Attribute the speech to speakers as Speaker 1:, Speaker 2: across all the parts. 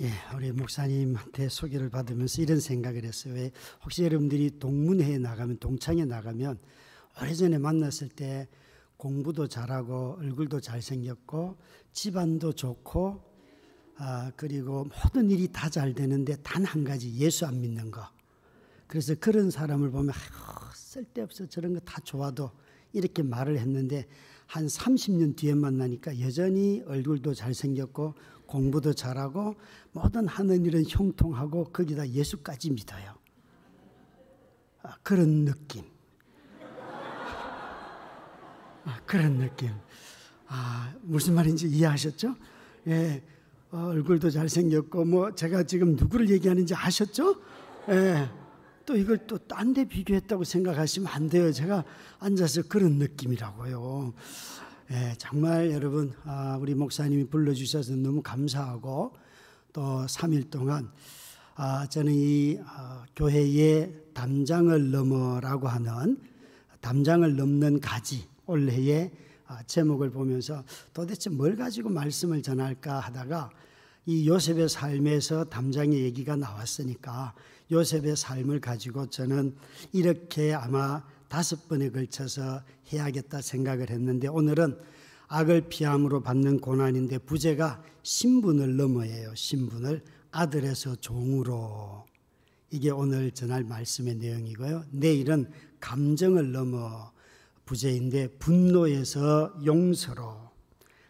Speaker 1: 예, 우리 목사님한테 소개를 받으면서 이런 생각을 했어요. 왜 혹시 여러분들이 동문회에 나가면 동창회 나가면 오래전에 만났을 때 공부도 잘하고 얼굴도 잘생겼고 집안도 좋고 아, 그리고 모든 일이 다 잘 되는데 단 한 가지 예수 안 믿는 거. 그래서 그런 사람을 보면 아유, 쓸데없어 저런 거 다 좋아도 이렇게 말을 했는데 한 30년 뒤에 만나니까 여전히 얼굴도 잘생겼고 공부도 잘하고 모든 하는 일은 형통하고 거기다 예수까지 믿어요. 아, 그런 느낌. 아, 그런 느낌. 아, 무슨 말인지 이해하셨죠? 예. 어, 얼굴도 잘생겼고, 뭐, 제가 지금 누구를 얘기하는지 아셨죠? 예. 또 이걸 또 딴 데 비교했다고 생각하시면 안 돼요. 제가 앉아서 그런 느낌이라고요. 예, 정말 여러분, 아, 우리 목사님이 불러주셔서 너무 감사하고 또 3일 동안 아, 저는 이 아, 교회의 담장을 넘어라고 하는 담장을 넘는 가지 올해의 아, 제목을 보면서 도대체 뭘 가지고 말씀을 전할까 하다가 이 요셉의 삶에서 담장의 얘기가 나왔으니까 요셉의 삶을 가지고 저는 이렇게 아마 다섯 번에 걸쳐서 해야겠다 생각을 했는데 오늘은 악을 피함으로 받는 고난인데 부제가 신분을 넘어예요. 신분을 아들에서 종으로 이게 오늘 전할 말씀의 내용이고요. 내일은 감정을 넘어 부제인데 분노에서 용서로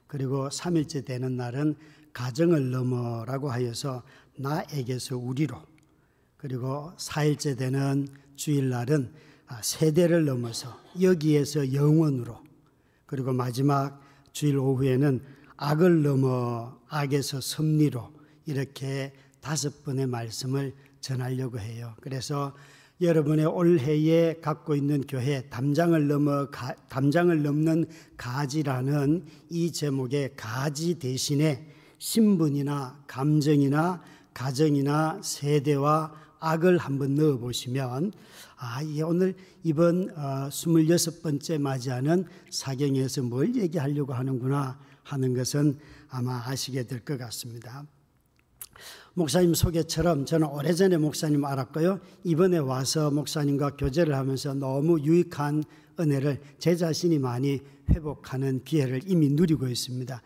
Speaker 1: 그리고 3일째 되는 날은 가정을 넘어라고 하여서 나에게서 우리로 그리고 4일째 되는 주일날은 아, 세대를 넘어서 여기에서 영원으로 그리고 마지막 주일 오후에는 악을 넘어 악에서 섭리로 이렇게 다섯 번의 말씀을 전하려고 해요. 그래서 여러분의 올해에 갖고 있는 교회 담장을 넘어 가, 담장을 넘는 가지라는 이 제목의 가지 대신에 신분이나 감정이나 가정이나 세대와 악을 한번 넣어 보시면 아, 이 오늘 이번 어, 26번째 맞이하는 사경에서 뭘 얘기하려고 하는구나 하는 것은 아마 아시게 될 것 같습니다. 목사님 소개처럼 저는 오래전에 목사님 알았고요. 이번에 와서 목사님과 교제를 하면서 너무 유익한 은혜를 제 자신이 많이 회복하는 기회를 이미 누리고 있습니다.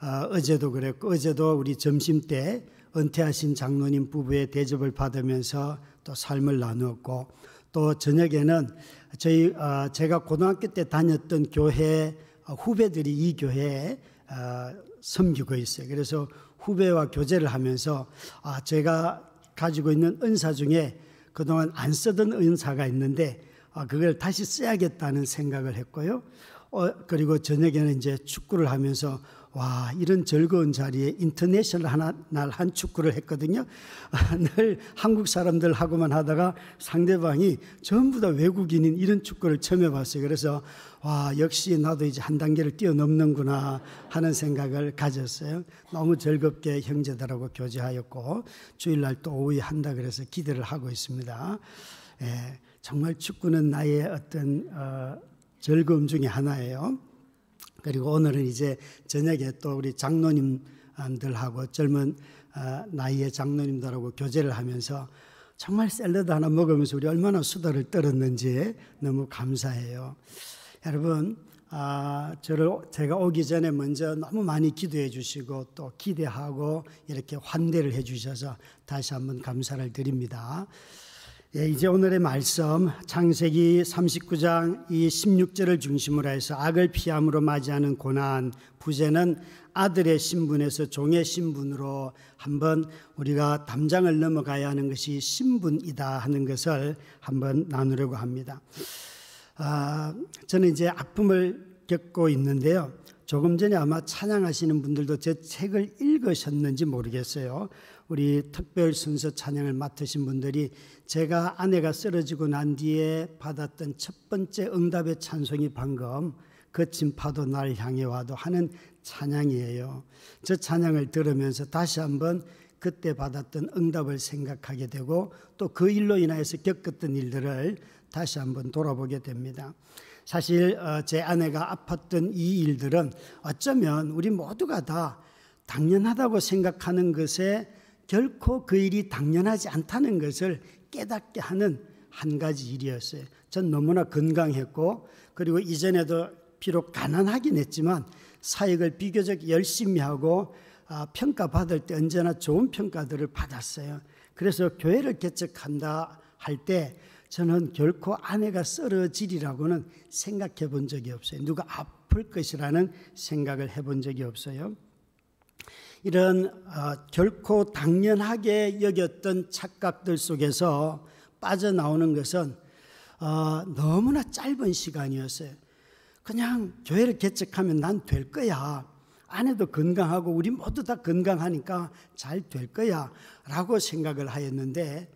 Speaker 1: 어, 제도 그랬고 어제도 우리 점심 때 은퇴하신 장로님 부부의 대접을 받으면서 또 삶을 나누었고 또 저녁에는 저희 어, 제가 고등학교 때 다녔던 교회 어, 후배들이 이 교회에 어, 섬기고 있어요. 그래서 후배와 교제를 하면서 아 제가 가지고 있는 은사 중에 그동안 안 쓰던 은사가 있는데 아, 그걸 다시 써야겠다는 생각을 했고요. 그리고 저녁에는 이제 축구를 하면서 와, 이런 즐거운 자리에 인터내셔널 하나, 날한 축구를 했거든요. 늘 한국 사람들하고만 하다가 상대방이 전부 다 외국인인 이런 축구를 처음 해봤어요. 그래서 와, 역시 나도 이제 한 단계를 뛰어넘는구나 하는 생각을 가졌어요. 너무 즐겁게 형제들하고 교제하였고, 주일날 또 오후에 한다 그래서 기대를 하고 있습니다. 예, 정말 축구는 나의 어떤, 어, 즐거움 중에 하나예요. 그리고 오늘은 이제 저녁에 또 우리 장로님들하고 젊은 어, 나이의 장로님들하고 교제를 하면서 정말 샐러드 하나 먹으면서 우리 얼마나 수다를 떨었는지 너무 감사해요. 여러분, 아, 저를 제가 오기 전에 먼저 너무 많이 기도해 주시고 또 기대하고 이렇게 환대를 해 주셔서 다시 한번 감사를 드립니다. 예, 이제 오늘의 말씀 창세기 39장 이 16절을 중심으로 해서 악을 피함으로 맞이하는 고난 부제는 아들의 신분에서 종의 신분으로 한번 우리가 담장을 넘어가야 하는 것이 신분이다 하는 것을 한번 나누려고 합니다. 아, 저는 이제 아픔을 겪고 있는데요. 조금 전에 아마 찬양하시는 분들도 제 책을 읽으셨는지 모르겠어요. 우리 특별 순서 찬양을 맡으신 분들이 제가 아내가 쓰러지고 난 뒤에 받았던 첫 번째 응답의 찬송이 방금 거친 파도 날 향해 와도 하는 찬양이에요. 저 찬양을 들으면서 다시 한번 그때 받았던 응답을 생각하게 되고 또 그 일로 인하여서 겪었던 일들을 다시 한번 돌아보게 됩니다. 사실 어, 제 아내가 아팠던 이 일들은 어쩌면 우리 모두가 다 당연하다고 생각하는 것에 결코 그 일이 당연하지 않다는 것을 깨닫게 하는 한 가지 일이었어요. 전 너무나 건강했고 그리고 이전에도 비록 가난하긴 했지만 사역을 비교적 열심히 하고 아, 평가받을 때 언제나 좋은 평가들을 받았어요. 그래서 교회를 개척한다 할 때 저는 결코 아내가 쓰러지리라고는 생각해 본 적이 없어요. 누가 아플 것이라는 생각을 해 본 적이 없어요. 이런 어, 결코 당연하게 여겼던 착각들 속에서 빠져나오는 것은 어, 너무나 짧은 시간이었어요. 그냥 교회를 개척하면 난 될 거야. 아내도 건강하고 우리 모두 다 건강하니까 잘 될 거야. 라고 생각을 하였는데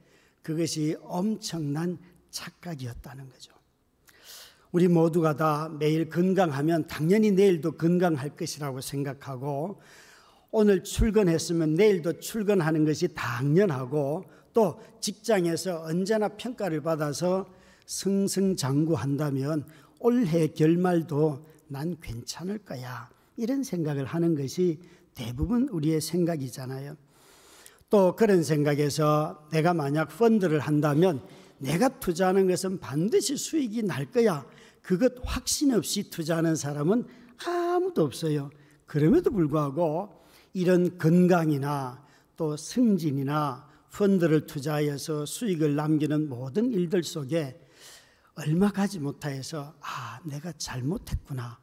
Speaker 1: 그것이 엄청난 착각이었다는 거죠. 우리 모두가 다 매일 건강하면 당연히 내일도 건강할 것이라고 생각하고 오늘 출근했으면 내일도 출근하는 것이 당연하고 또 직장에서 언제나 평가를 받아서 승승장구한다면 올해 결말도 난 괜찮을 거야. 이런 생각을 하는 것이 대부분 우리의 생각이잖아요. 또 그런 생각에서 내가 만약 펀드를 한다면 내가 투자하는 것은 반드시 수익이 날 거야. 그것 확신 없이 투자하는 사람은 아무도 없어요. 그럼에도 불구하고 이런 건강이나 또 승진이나 펀드를 투자해서 수익을 남기는 모든 일들 속에 얼마 가지 못하여서 아, 내가 잘못했구나.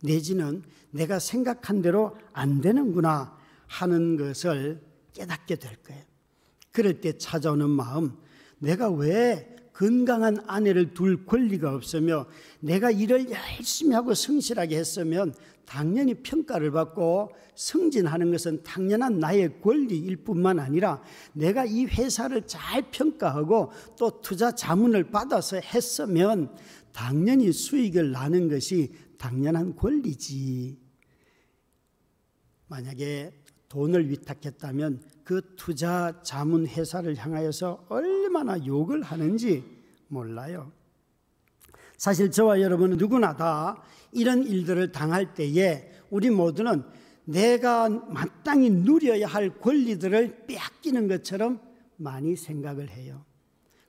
Speaker 1: 내지는 내가 생각한 대로 안 되는구나 하는 것을 깨닫게 될 거예요. 그럴 때 찾아오는 마음, 내가 왜 건강한 아내를 둘 권리가 없으며 내가 일을 열심히 하고 성실하게 했으면 당연히 평가를 받고 승진하는 것은 당연한 나의 권리일 뿐만 아니라 내가 이 회사를 잘 평가하고 또 투자 자문을 받아서 했으면 당연히 수익을 나는 것이 당연한 권리지. 만약에 돈을 위탁했다면 그 투자 자문 회사를 향하여서 얼마나 욕을 하는지 몰라요. 사실 저와 여러분은 누구나 다 이런 일들을 당할 때에 우리 모두는 내가 마땅히 누려야 할 권리들을 빼앗기는 것처럼 많이 생각을 해요.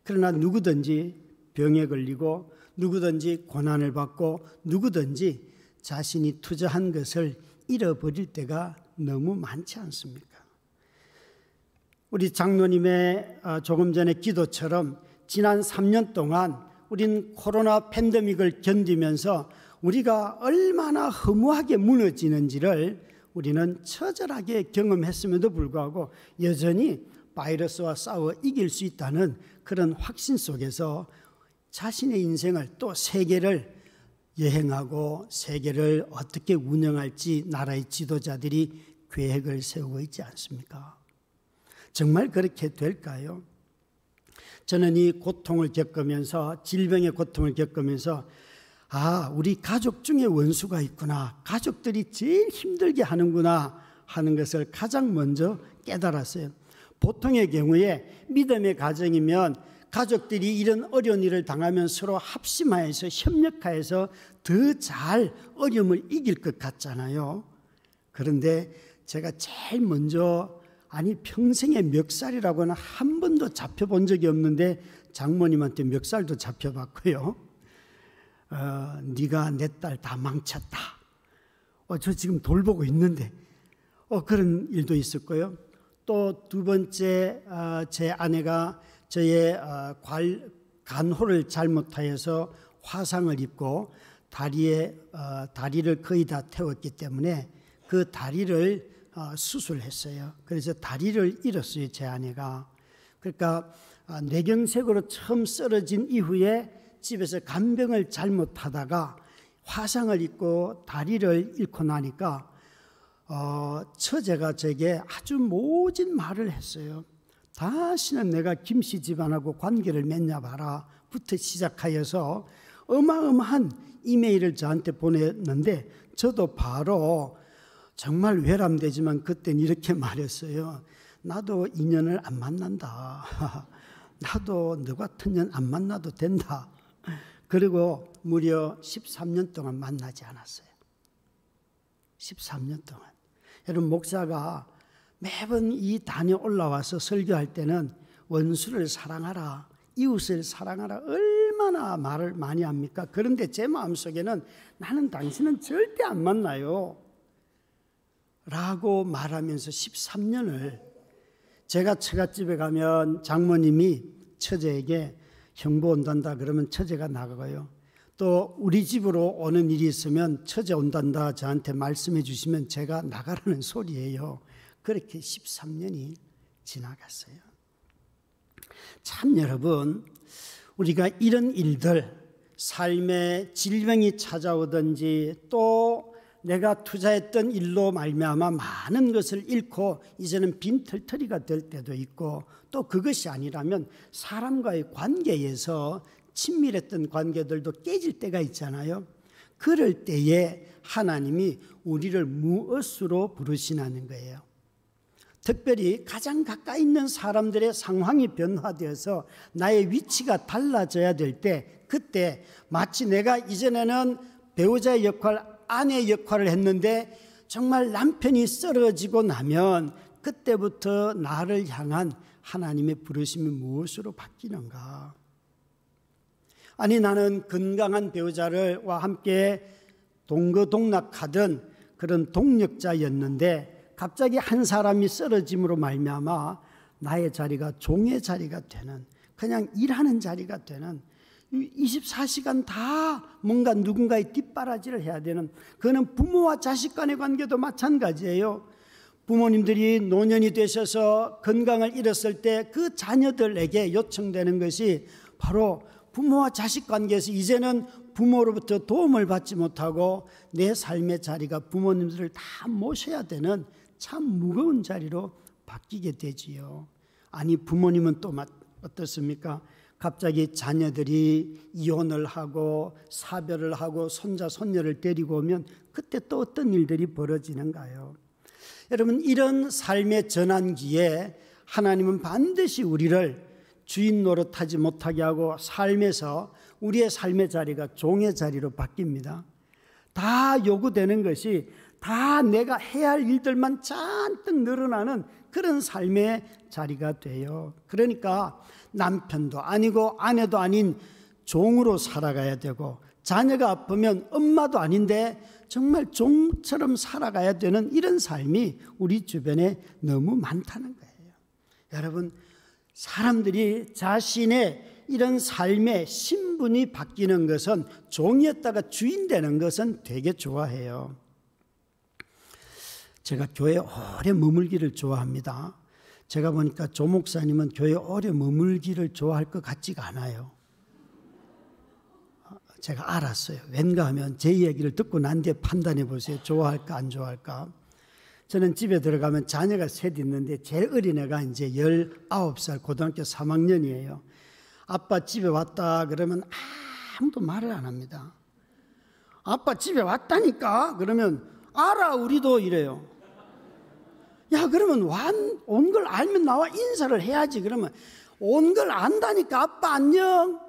Speaker 1: 그러나 누구든지 병에 걸리고 누구든지 고난을 받고 누구든지 자신이 투자한 것을 잃어버릴 때가 너무 많지 않습니까? 우리 장로님의 어, 조금 전에 기도처럼 지난 3년 동안 우린 코로나 팬데믹을 견디면서 우리가 얼마나 허무하게 무너지는지를 우리는 처절하게 경험했음에도 불구하고 여전히 바이러스와 싸워 이길 수 있다는 그런 확신 속에서 자신의 인생을 또 세계를 여행하고 세계를 어떻게 운영할지 나라의 지도자들이 계획을 세우고 있지 않습니까? 정말 그렇게 될까요? 저는 이 고통을 겪으면서 질병의 고통을 겪으면서 아, 우리 가족 중에 원수가 있구나. 가족들이 제일 힘들게 하는구나 하는 것을 가장 먼저 깨달았어요. 보통의 경우에 믿음의 가정이면 가족들이 이런 어려운 일을 당하면 서로 합심하여서 협력하여서 더 잘 어려움을 이길 것 같잖아요. 그런데 제가 제일 먼저 아니 평생의 멱살이라고는 한 번도 잡혀본 적이 없는데 장모님한테 멱살도 잡혀봤고요. 어, 네가 내 딸 다 망쳤다. 어, 저 지금 돌보고 있는데 어, 그런 일도 있었고요. 또 두 번째 어, 제 아내가 저의 어, 관, 간호를 잘못하여서 화상을 입고 다리에 어, 다리를 거의 다 태웠기 때문에 그 다리를 어, 수술했어요. 그래서 다리를 잃었어요, 제 아내가. 그러니까 아, 뇌경색으로 처음 쓰러진 이후에 집에서 간병을 잘못하다가 화상을 입고 다리를 잃고 나니까 어, 처제가 제게 아주 모진 말을 했어요. 다시는 내가 김씨 집안하고 관계를 맺냐 봐라. 부터 시작하여서 어마어마한 이메일을 저한테 보냈는데 저도 바로 정말 외람되지만 그땐 이렇게 말했어요. 나도 인연을 안 만난다. 나도 너 같은 년 안 만나도 된다. 그리고 무려 13년 동안 만나지 않았어요. 13년 동안. 여러분, 목사가 매번 이 단에 올라와서 설교할 때는 원수를 사랑하라, 이웃을 사랑하라 얼마나 말을 많이 합니까? 그런데 제 마음속에는 나는 당신은 절대 안 만나요. 라고 말하면서 13년을 제가 처갓집에 가면 장모님이 처제에게 형부 온단다 그러면 처제가 나가고요. 또 우리 집으로 오는 일이 있으면 처제 온단다 저한테 말씀해 주시면 제가 나가라는 소리예요. 그렇게 13년이 지나갔어요. 참 여러분, 우리가 이런 일들, 삶에 질병이 찾아오든지 또 내가 투자했던 일로 말미암아 많은 것을 잃고 이제는 빈털터리가 될 때도 있고 또 그것이 아니라면 사람과의 관계에서 친밀했던 관계들도 깨질 때가 있잖아요. 그럴 때에 하나님이 우리를 무엇으로 부르시나는 거예요. 특별히 가장 가까이 있는 사람들의 상황이 변화되어서 나의 위치가 달라져야 될 때, 그때 마치 내가 이전에는 배우자의 역할, 아내의 역할을 했는데 정말 남편이 쓰러지고 나면 그때부터 나를 향한 하나님의 부르심이 무엇으로 바뀌는가? 아니 나는 건강한 배우자를와 함께 동거동락 하던 그런 동력자였는데 갑자기 한 사람이 쓰러짐으로 말미암아 나의 자리가 종의 자리가 되는 그냥 일하는 자리가 되는 24시간 다 뭔가 누군가의 뒷바라지를 해야 되는 그는 부모와 자식 간의 관계도 마찬가지예요. 부모님들이 노년이 되셔서 건강을 잃었을 때 그 자녀들에게 요청되는 것이 바로 부모와 자식 관계에서 이제는 부모로부터 도움을 받지 못하고 내 삶의 자리가 부모님들을 다 모셔야 되는 참 무거운 자리로 바뀌게 되지요. 아니 부모님은 또 어떻습니까? 갑자기 자녀들이 이혼을 하고 사별을 하고 손자 손녀를 데리고 오면 그때 또 어떤 일들이 벌어지는가요? 여러분 이런 삶의 전환기에 하나님은 반드시 우리를 주인 노릇하지 못하게 하고 삶에서 우리의 삶의 자리가 종의 자리로 바뀝니다. 다 요구되는 것이 다 내가 해야 할 일들만 잔뜩 늘어나는 그런 삶의 자리가 돼요. 그러니까 남편도 아니고 아내도 아닌 종으로 살아가야 되고 자녀가 아프면 엄마도 아닌데 정말 종처럼 살아가야 되는 이런 삶이 우리 주변에 너무 많다는 거예요. 여러분, 사람들이 자신의 이런 삶의 신분이 바뀌는 것은 종이었다가 주인 되는 것은 되게 좋아해요. 제가 교회 오래 머물기를 좋아합니다. 제가 보니까 조 목사님은 교회 오래 머물기를 좋아할 것 같지가 않아요. 제가 알았어요. 왠가 하면 제 이야기를 듣고 난 뒤에 판단해 보세요. 좋아할까, 안 좋아할까. 저는 집에 들어가면 자녀가 셋 있는데 제일 어린 애가 이제 19살 고등학교 3학년이에요. 아빠 집에 왔다 그러면 아무도 말을 안 합니다. 아빠 집에 왔다니까? 그러면 알아, 우리도 이래요. 야, 그러면 온 걸 알면 나와 인사를 해야지. 그러면 온 걸 안다니까 아빠 안녕.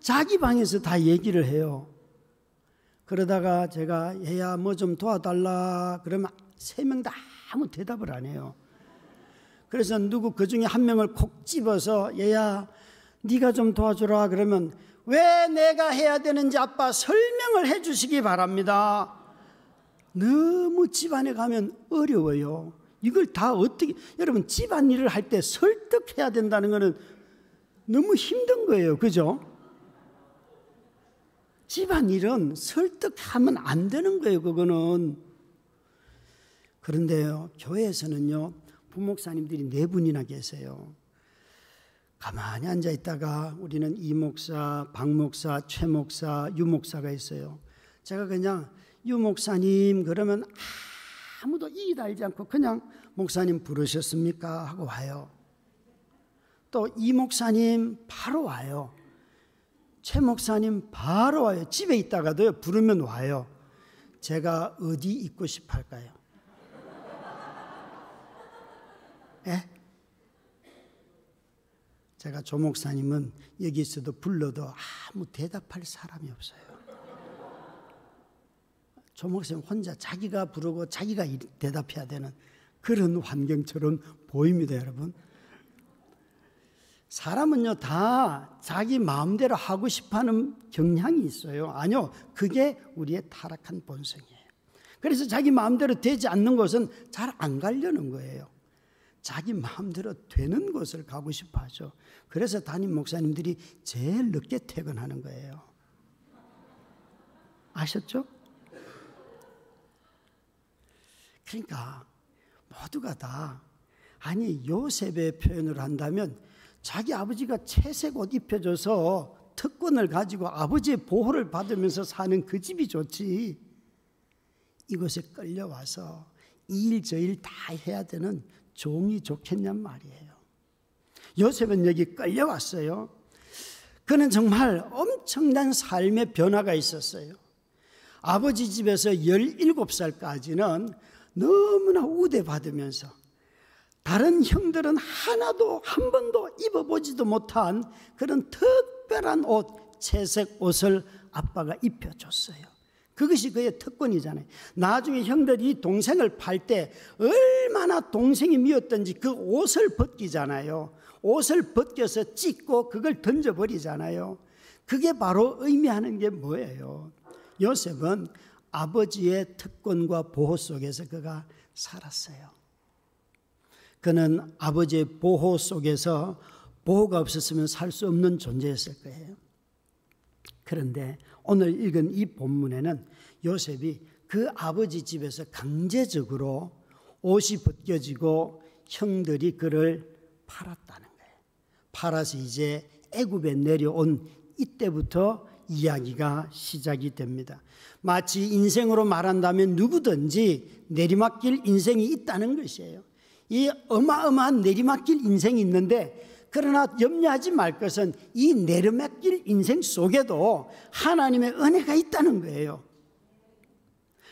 Speaker 1: 자기 방에서 다 얘기를 해요. 그러다가 제가 얘야 뭐 좀 도와달라 그러면 세 명 다 아무 대답을 안 해요. 그래서 누구 그 중에 한 명을 콕 집어서 얘야 네가 좀 도와주라 그러면 왜 내가 해야 되는지 아빠 설명을 해 주시기 바랍니다. 너무 집안에 가면 어려워요. 이걸 다 어떻게 여러분 집안 일을 할 때 설득해야 된다는 것은 너무 힘든 거예요. 그죠? 집안 일은 설득하면 안 되는 거예요. 그거는 그런데요, 교회에서는요, 부목사님들이 네 분이나 계세요. 가만히 앉아 있다가 우리는 이 목사, 박 목사, 최 목사, 유 목사가 있어요. 제가 그냥 유 목사님 그러면 아무도 이의 달지 않고 그냥 목사님 부르셨습니까? 하고 와요. 또 이 목사님 바로 와요. 최 목사님 바로 와요. 집에 있다가도 부르면 와요. 제가 어디 있고 싶어 할까요? 예? 제가 조 목사님은 여기 있어도 불러도 아무 대답할 사람이 없어요. 조 목사님 혼자 자기가 부르고 자기가 대답해야 되는 그런 환경처럼 보입니다, 여러분. 사람은요, 다 자기 마음대로 하고 싶어 하는 경향이 있어요. 아니요, 그게 우리의 타락한 본성이에요. 그래서 자기 마음대로 되지 않는 곳은 잘 안 가려는 거예요. 자기 마음대로 되는 곳을 가고 싶어 하죠. 그래서 담임 목사님들이 제일 늦게 퇴근하는 거예요. 아셨죠? 그러니까 모두가 다 아니 요셉의 표현을 한다면 자기 아버지가 채색 옷 입혀줘서 특권을 가지고 아버지의 보호를 받으면서 사는 그 집이 좋지. 이곳에 끌려와서 이 일 저 일 다 해야 되는 종이 좋겠냔 말이에요. 요셉은 여기 끌려왔어요. 그는 정말 엄청난 삶의 변화가 있었어요. 아버지 집에서 17살까지는 너무나 우대받으면서 다른 형들은 하나도 한 번도 입어보지도 못한 그런 특별한 옷, 채색 옷을 아빠가 입혀줬어요. 그것이 그의 특권이잖아요. 나중에 형들이 동생을 팔 때 얼마나 동생이 미웠던지 그 옷을 벗기잖아요. 옷을 벗겨서 찢고 그걸 던져버리잖아요. 그게 바로 의미하는 게 뭐예요? 요셉은 아버지의 특권과 보호 속에서 그가 살았어요. 그는 아버지의 보호 속에서 보호가 없었으면 살 수 없는 존재였을 거예요. 그런데 오늘 읽은 이 본문에는 요셉이 그 아버지 집에서 강제적으로 옷이 벗겨지고 형들이 그를 팔았다는 거예요. 팔아서 이제 애굽에 내려온 이때부터 이야기가 시작이 됩니다. 마치 인생으로 말한다면 누구든지 내리막길 인생이 있다는 것이에요. 이 어마어마한 내리막길 인생이 있는데 그러나 염려하지 말 것은 이 내리막길 인생 속에도 하나님의 은혜가 있다는 거예요.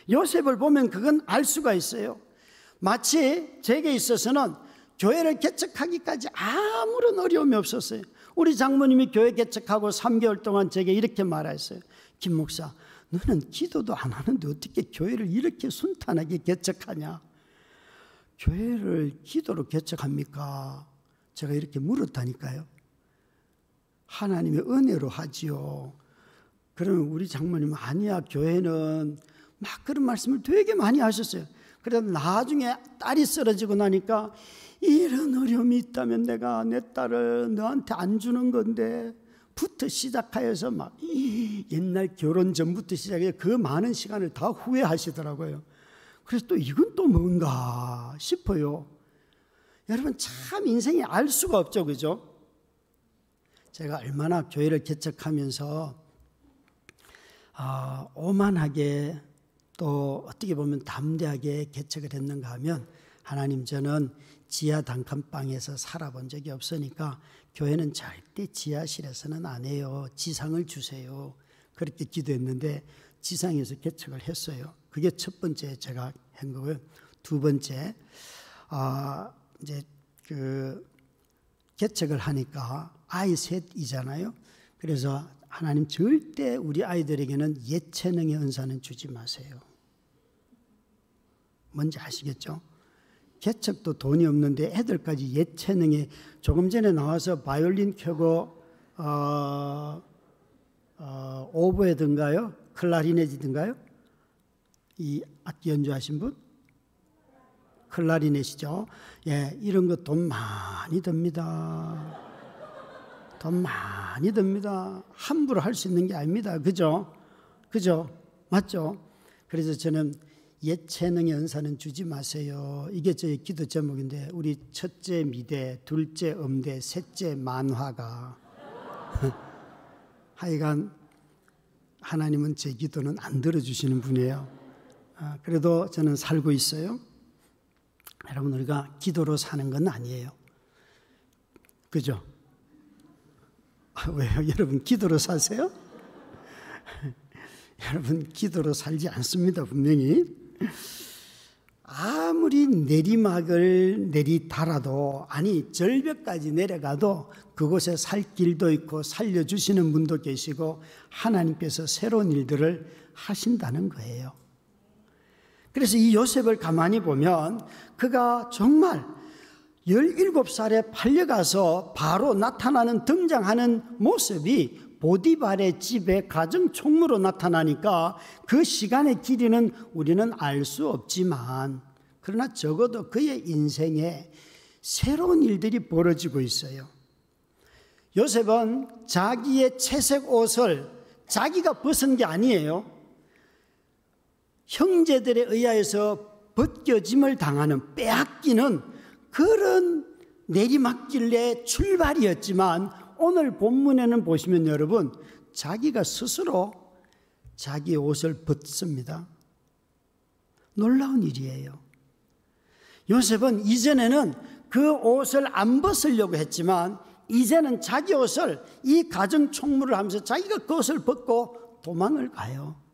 Speaker 1: 요셉을 보면 그건 알 수가 있어요. 마치 제게 있어서는 교회를 개척하기까지 아무런 어려움이 없었어요. 우리 장모님이 교회 개척하고 3개월 동안 제게 이렇게 말했어요. 김 목사, 너는 기도도 안 하는데 어떻게 교회를 이렇게 순탄하게 개척하냐? 교회를 기도로 개척합니까? 제가 이렇게 물었다니까요. 하나님의 은혜로 하지요. 그러면 우리 장모님 아니야 교회는 막 그런 말씀을 되게 많이 하셨어요. 그래서 나중에 딸이 쓰러지고 나니까 이런 어려움이 있다면 내가 내 딸을 너한테 안 주는 건데 부터 시작하여서 막 옛날 결혼 전부터 시작해 그 많은 시간을 다 후회하시더라고요. 그래서 또 이건 또 뭔가 싶어요. 여러분 참 인생이 알 수가 없죠, 그죠? 제가 얼마나 교회를 개척하면서 아, 오만하게 또 어떻게 보면 담대하게 개척을 했는가 하면 하나님 저는 지하 단칸방에서 살아본 적이 없으니까 교회는 절대 지하실에서는 안 해요. 지상을 주세요. 그렇게 기도했는데 지상에서 개척을 했어요. 그게 첫 번째 제가 한 거고요. 두 번째, 아, 이제 그 개척을 하니까 아이 셋이잖아요. 그래서 하나님 절대 우리 아이들에게는 예체능의 은사는 주지 마세요. 뭔지 아시겠죠? 개척도 돈이 없는데 애들까지 예체능에 조금 전에 나와서 바이올린 켜고 어, 어, 오보에든가요? 클라리넷이든가요? 이 악기 연주하신 분? 클라리넷이죠. 예, 이런 거 돈 많이 듭니다. 돈 많이 듭니다. 함부로 할 수 있는 게 아닙니다. 그죠? 그죠? 맞죠? 그래서 저는 예체능의 은사는 주지 마세요. 이게 저희 기도 제목인데 우리 첫째 미대, 둘째 음대, 셋째 만화가 하여간 하나님은 제 기도는 안 들어주시는 분이에요. 아, 그래도 저는 살고 있어요. 여러분 우리가 기도로 사는 건 아니에요. 그죠? 아, 왜요? 여러분 기도로 사세요? 여러분 기도로 살지 않습니다 분명히 아무리 내리막을 내리달아도 아니 절벽까지 내려가도 그곳에 살 길도 있고 살려주시는 분도 계시고 하나님께서 새로운 일들을 하신다는 거예요. 그래서 이 요셉을 가만히 보면 그가 정말 17살에 팔려가서 바로 나타나는 등장하는 모습이 보디발의 집에 가정 총무로 나타나니까 그 시간의 길이는 우리는 알 수 없지만 그러나 적어도 그의 인생에 새로운 일들이 벌어지고 있어요. 요셉은 자기의 채색 옷을 자기가 벗은 게 아니에요. 형제들에 의하여서 벗겨짐을 당하는 빼앗기는 그런 내리막길의 출발이었지만 오늘 본문에는 보시면 여러분 자기가 스스로 자기 옷을 벗습니다. 놀라운 일이에요. 요셉은 이전에는 그 옷을 안 벗으려고 했지만 이제는 자기 옷을 이 가정 총무를 하면서 자기가 그 옷을 벗고 도망을 가요.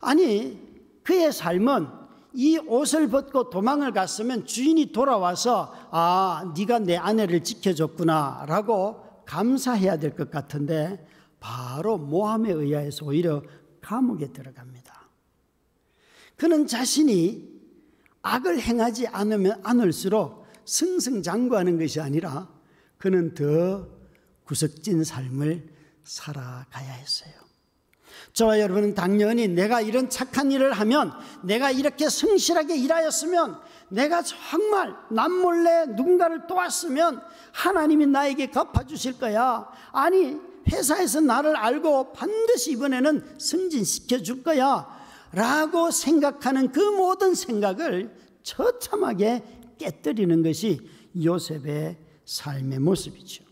Speaker 1: 아니 그의 삶은 이 옷을 벗고 도망을 갔으면 주인이 돌아와서 아 네가 내 아내를 지켜줬구나라고 감사해야 될 것 같은데 바로 모함에 의하여서 오히려 감옥에 들어갑니다. 그는 자신이 악을 행하지 않으면 않을수록 승승장구하는 것이 아니라 그는 더 구석진 삶을 살아가야 했어요. 저와 여러분은 당연히 내가 이런 착한 일을 하면 내가 이렇게 성실하게 일하였으면 내가 정말 남몰래 누군가를 도왔으면 하나님이 나에게 갚아주실 거야. 아니, 회사에서 나를 알고 반드시 이번에는 승진시켜 줄 거야. 라고 생각하는 그 모든 생각을 처참하게 깨뜨리는 것이 요셉의 삶의 모습이죠.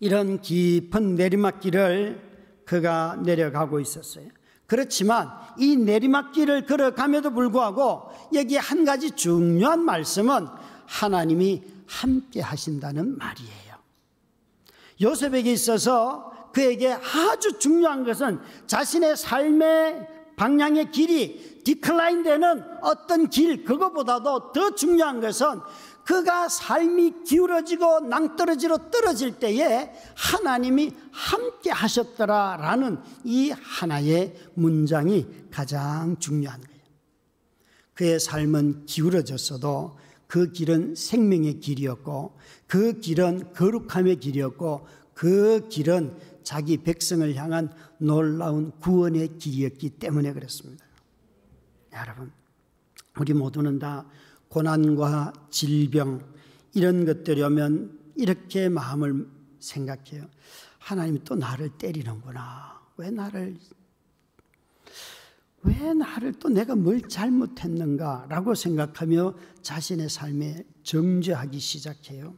Speaker 1: 이런 깊은 내리막길을 그가 내려가고 있었어요. 그렇지만 이 내리막길을 걸어감에도 불구하고 여기 한 가지 중요한 말씀은 하나님이 함께 하신다는 말이에요. 요셉에게 있어서 그에게 아주 중요한 것은 자신의 삶의 방향의 길이 디클라인 되는 어떤 길, 그거보다도 더 중요한 것은 그가 삶이 기울어지고 낭떠러지로 떨어질 때에 하나님이 함께 하셨더라라는 이 하나의 문장이 가장 중요한 거예요. 그의 삶은 기울어졌어도 그 길은 생명의 길이었고 그 길은 거룩함의 길이었고 그 길은 자기 백성을 향한 놀라운 구원의 길이었기 때문에 그렇습니다. 여러분, 우리 모두는 다 고난과 질병 이런 것들이 오면 이렇게 마음을 생각해요. 하나님이 또 나를 때리는구나. 왜 나를 왜 나를 또 내가 뭘 잘못했는가라고 생각하며 자신의 삶에 정죄하기 시작해요.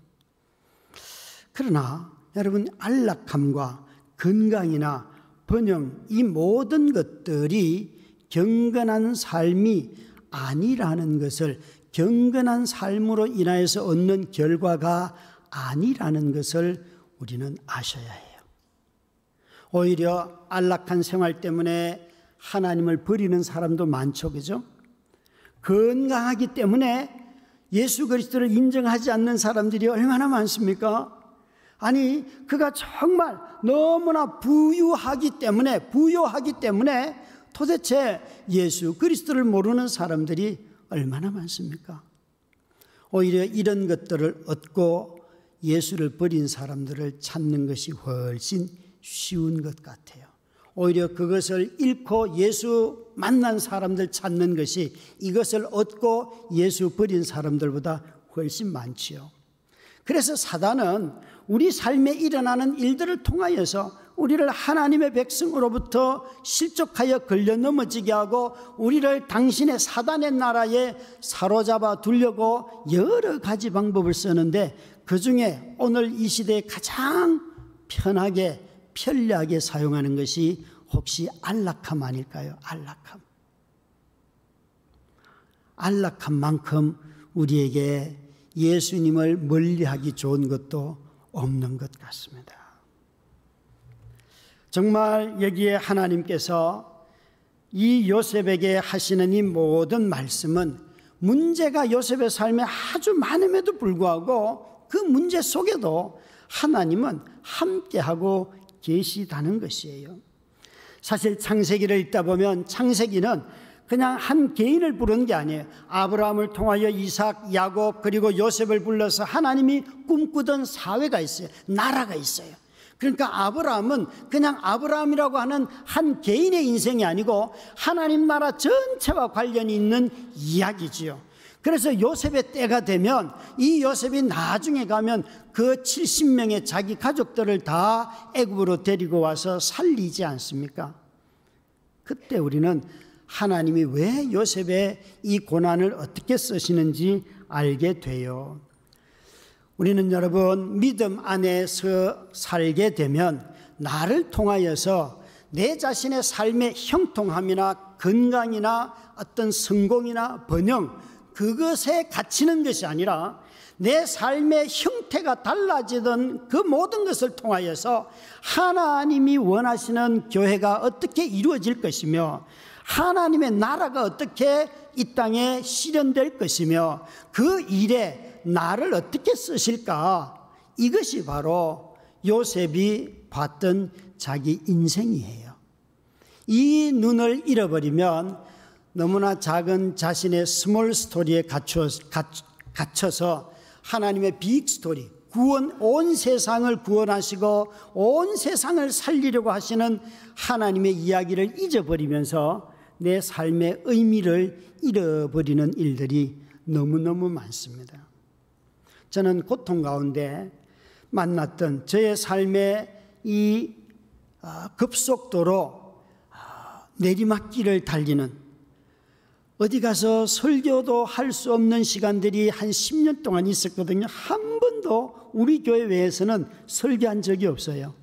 Speaker 1: 그러나 여러분 안락함과 건강이나 번영 이 모든 것들이 경건한 삶이 아니라는 것을 경건한 삶으로 인하여서 얻는 결과가 아니라는 것을 우리는 아셔야 해요. 오히려 안락한 생활 때문에 하나님을 버리는 사람도 많죠. 그죠? 건강하기 때문에 예수 그리스도를 인정하지 않는 사람들이 얼마나 많습니까? 아니, 그가 정말 너무나 부유하기 때문에, 부유하기 때문에 도대체 예수 그리스도를 모르는 사람들이 얼마나 많습니까? 오히려 이런 것들을 얻고 예수를 버린 사람들을 찾는 것이 훨씬 쉬운 것 같아요. 오히려 그것을 잃고 예수 만난 사람들 찾는 것이 이것을 얻고 예수 버린 사람들보다 훨씬 많지요. 그래서 사단은 우리 삶에 일어나는 일들을 통하여서 우리를 하나님의 백성으로부터 실족하여 걸려 넘어지게 하고 우리를 당신의 사단의 나라에 사로잡아 두려고 여러 가지 방법을 쓰는데 그 중에 오늘 이 시대에 가장 편하게 편리하게 사용하는 것이 혹시 안락함 아닐까요? 안락함. 안락함만큼 우리에게 예수님을 멀리하기 좋은 것도 없는 것 같습니다. 정말 여기에 하나님께서 이 요셉에게 하시는 이 모든 말씀은 문제가 요셉의 삶에 아주 많음에도 불구하고 그 문제 속에도 하나님은 함께하고 계시다는 것이에요. 사실 창세기를 읽다 보면 창세기는 그냥 한 개인을 부른 게 아니에요. 아브라함을 통하여 이삭, 야곱, 그리고 요셉을 불러서 하나님이 꿈꾸던 사회가 있어요. 나라가 있어요. 그러니까 아브라함은 그냥 아브라함이라고 하는 한 개인의 인생이 아니고 하나님 나라 전체와 관련이 있는 이야기지요. 그래서 요셉의 때가 되면 이 요셉이 나중에 가면 그 70명의 자기 가족들을 다 애굽으로 데리고 와서 살리지 않습니까? 그때 우리는 하나님이 왜 요셉의 이 고난을 어떻게 쓰시는지 알게 돼요. 우리는 여러분 믿음 안에서 살게 되면 나를 통하여서 내 자신의 삶의 형통함이나 건강이나 어떤 성공이나 번영 그것에 갇히는 것이 아니라 내 삶의 형태가 달라지던 그 모든 것을 통하여서 하나님이 원하시는 교회가 어떻게 이루어질 것이며 하나님의 나라가 어떻게 이 땅에 실현될 것이며 그 일에 나를 어떻게 쓰실까? 이것이 바로 요셉이 봤던 자기 인생이에요. 이 눈을 잃어버리면 너무나 작은 자신의 small story에 갇혀, 갇혀서 하나님의 빅 스토리, 구원, 온 세상을 구원하시고 온 세상을 살리려고 하시는 하나님의 이야기를 잊어버리면서 내 삶의 의미를 잃어버리는 일들이 너무너무 많습니다. 저는 고통 가운데 만났던 저의 삶의 이 아, 급속도로 아, 내리막길을 달리는 어디 가서 설교도 할 수 없는 시간들이 한 10년 동안 있었거든요. 한 번도 우리 교회 외에서는 설교한 적이 없어요.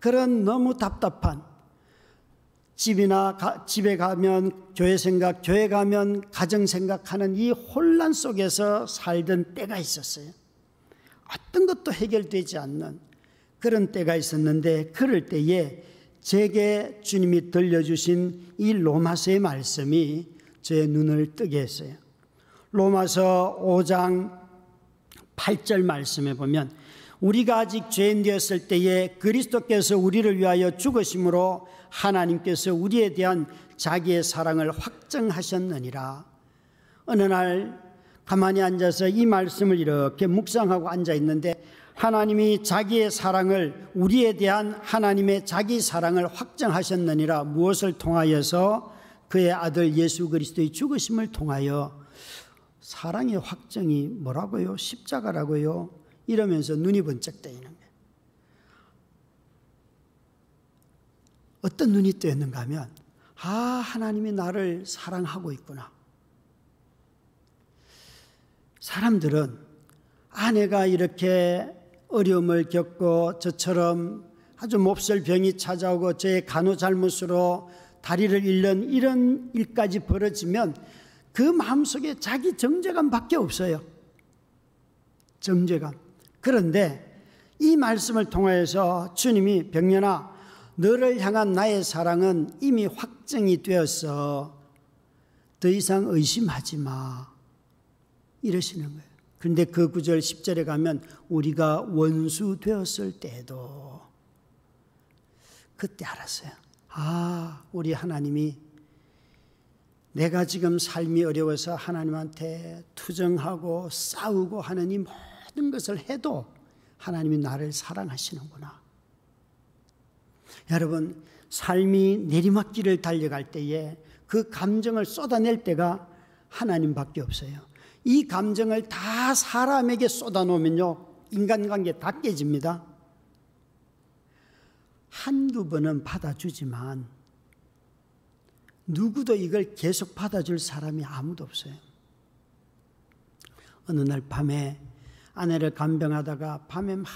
Speaker 1: 그런 너무 답답한 집이나 가, 집에 가면 교회 생각, 교회 가면 가정 생각하는 이 혼란 속에서 살던 때가 있었어요. 어떤 것도 해결되지 않는 그런 때가 있었는데 그럴 때에 제게 주님이 들려주신 이 로마서의 말씀이 제 눈을 뜨게 했어요. 로마서 5장 8절 말씀에 보면 우리가 아직 죄인 되었을 때에 그리스도께서 우리를 위하여 죽으심으로 하나님께서 우리에 대한 자기의 사랑을 확정하셨느니라. 어느 날 가만히 앉아서 이 말씀을 이렇게 묵상하고 앉아 있는데 하나님이 자기의 사랑을 우리에 대한 하나님의 자기 사랑을 확정하셨느니라 무엇을 통하여서 그의 아들 예수 그리스도의 죽으심을 통하여 사랑의 확정이 뭐라고요? 십자가라고요? 이러면서 눈이 번쩍 뜨이는 거예요. 어떤 눈이 뜨였는가 하면, 아, 하나님이 나를 사랑하고 있구나. 사람들은 아내가 이렇게 어려움을 겪고 저처럼 아주 몹쓸 병이 찾아오고 저의 간호 잘못으로 다리를 잃는 이런 일까지 벌어지면 그 마음속에 자기 정죄감밖에 없어요. 정죄감. 그런데 이 말씀을 통하여서 주님이 병년아 너를 향한 나의 사랑은 이미 확정이 되었어. 더 이상 의심하지 마. 이러시는 거예요. 그런데 그 구절 10절에 가면 우리가 원수 되었을 때도 그때 알았어요. 아, 우리 하나님이 내가 지금 삶이 어려워서 하나님한테 투정하고 싸우고 이 모든 것을 해도 하나님이 나를 사랑하시는구나. 여러분, 삶이 내리막길을 달려갈 때에 그 감정을 쏟아낼 때가 하나님밖에 없어요. 이 감정을 다 사람에게 쏟아놓으면요, 인간관계 다 깨집니다. 한두 번은 받아주지만, 누구도 이걸 계속 받아줄 사람이 아무도 없어요. 어느 날 밤에 아내를 간병하다가 밤에 막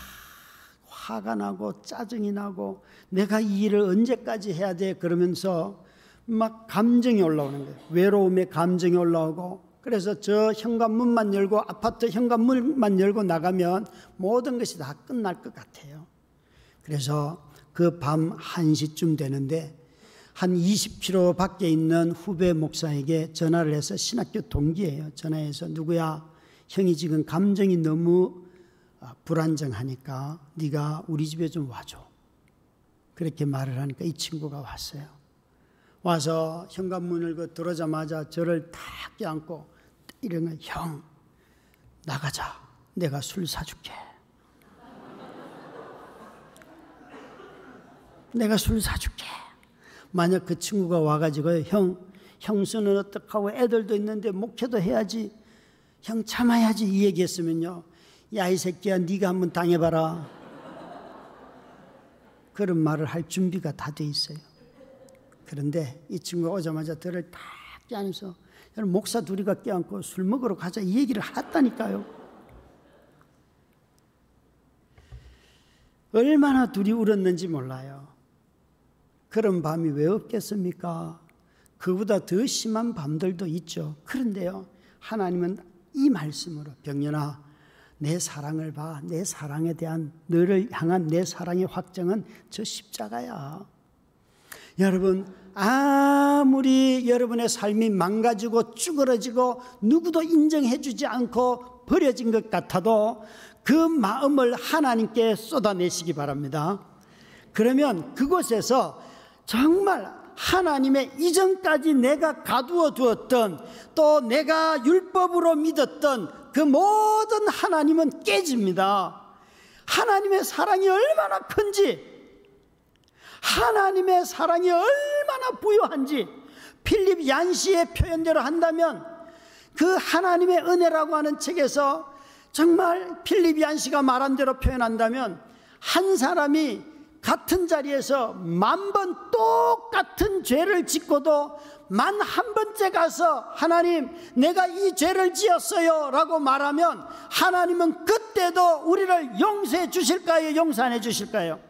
Speaker 1: 화가 나고 짜증이 나고 내가 이 일을 언제까지 해야 돼 그러면서 막 감정이 올라오는 거예요. 외로움의 감정이 올라오고 그래서 저 현관문만 열고 아파트 현관문만 열고 나가면 모든 것이 다 끝날 것 같아요. 그래서 그 밤 1시쯤 되는데 한 20km 밖에 있는 후배 목사에게 전화를 해서 신학교 동기예요. 전화해서 누구야? 형이 지금 감정이 너무 아, 불안정하니까 네가 우리 집에 좀 와줘. 그렇게 말을 하니까 이 친구가 왔어요. 와서 현관문을 그 들어자마자 저를 탁 껴안고 이러면 형 나가자. 내가 술 사줄게 내가 술 사줄게. 만약 그 친구가 와가지고 형 형수는 어떡하고 애들도 있는데 목회도 해야지. 형 참아야지. 이 얘기했으면요 야 이 새끼야 네가 한번 당해봐라 그런 말을 할 준비가 다 돼 있어요 그런데 이 친구가 오자마자 들을 탁 껴안면서 목사 둘이가 껴안고 술 먹으러 가자 이 얘기를 했다니까요 얼마나 둘이 울었는지 몰라요 그런 밤이 왜 없겠습니까? 그보다 더 심한 밤들도 있죠. 그런데요, 하나님은 이 말씀으로 병년아, 내 사랑을 봐. 내 사랑에 대한 너를 향한 내 사랑의 확정은 저 십자가야. 여러분, 아무리 여러분의 삶이 망가지고 쭈그러지고 누구도 인정해 주지 않고 버려진 것 같아도 그 마음을 하나님께 쏟아내시기 바랍니다. 그러면 그곳에서 정말 하나님의 이전까지 내가 가두어 두었던 또 내가 율법으로 믿었던 그 모든 하나님은 깨집니다. 하나님의 사랑이 얼마나 큰지, 하나님의 사랑이 얼마나 부유한지, 필립 얀시의 표현대로 한다면 그 하나님의 은혜라고 하는 책에서 정말 필립 얀시가 말한 대로 표현한다면 한 사람이 같은 자리에서 만 번 똑같은 죄를 짓고도 만 한 번째 가서 하나님 내가 이 죄를 지었어요 라고 말하면 하나님은 그때도 우리를 용서해 주실까요? 용서 안 해 주실까요?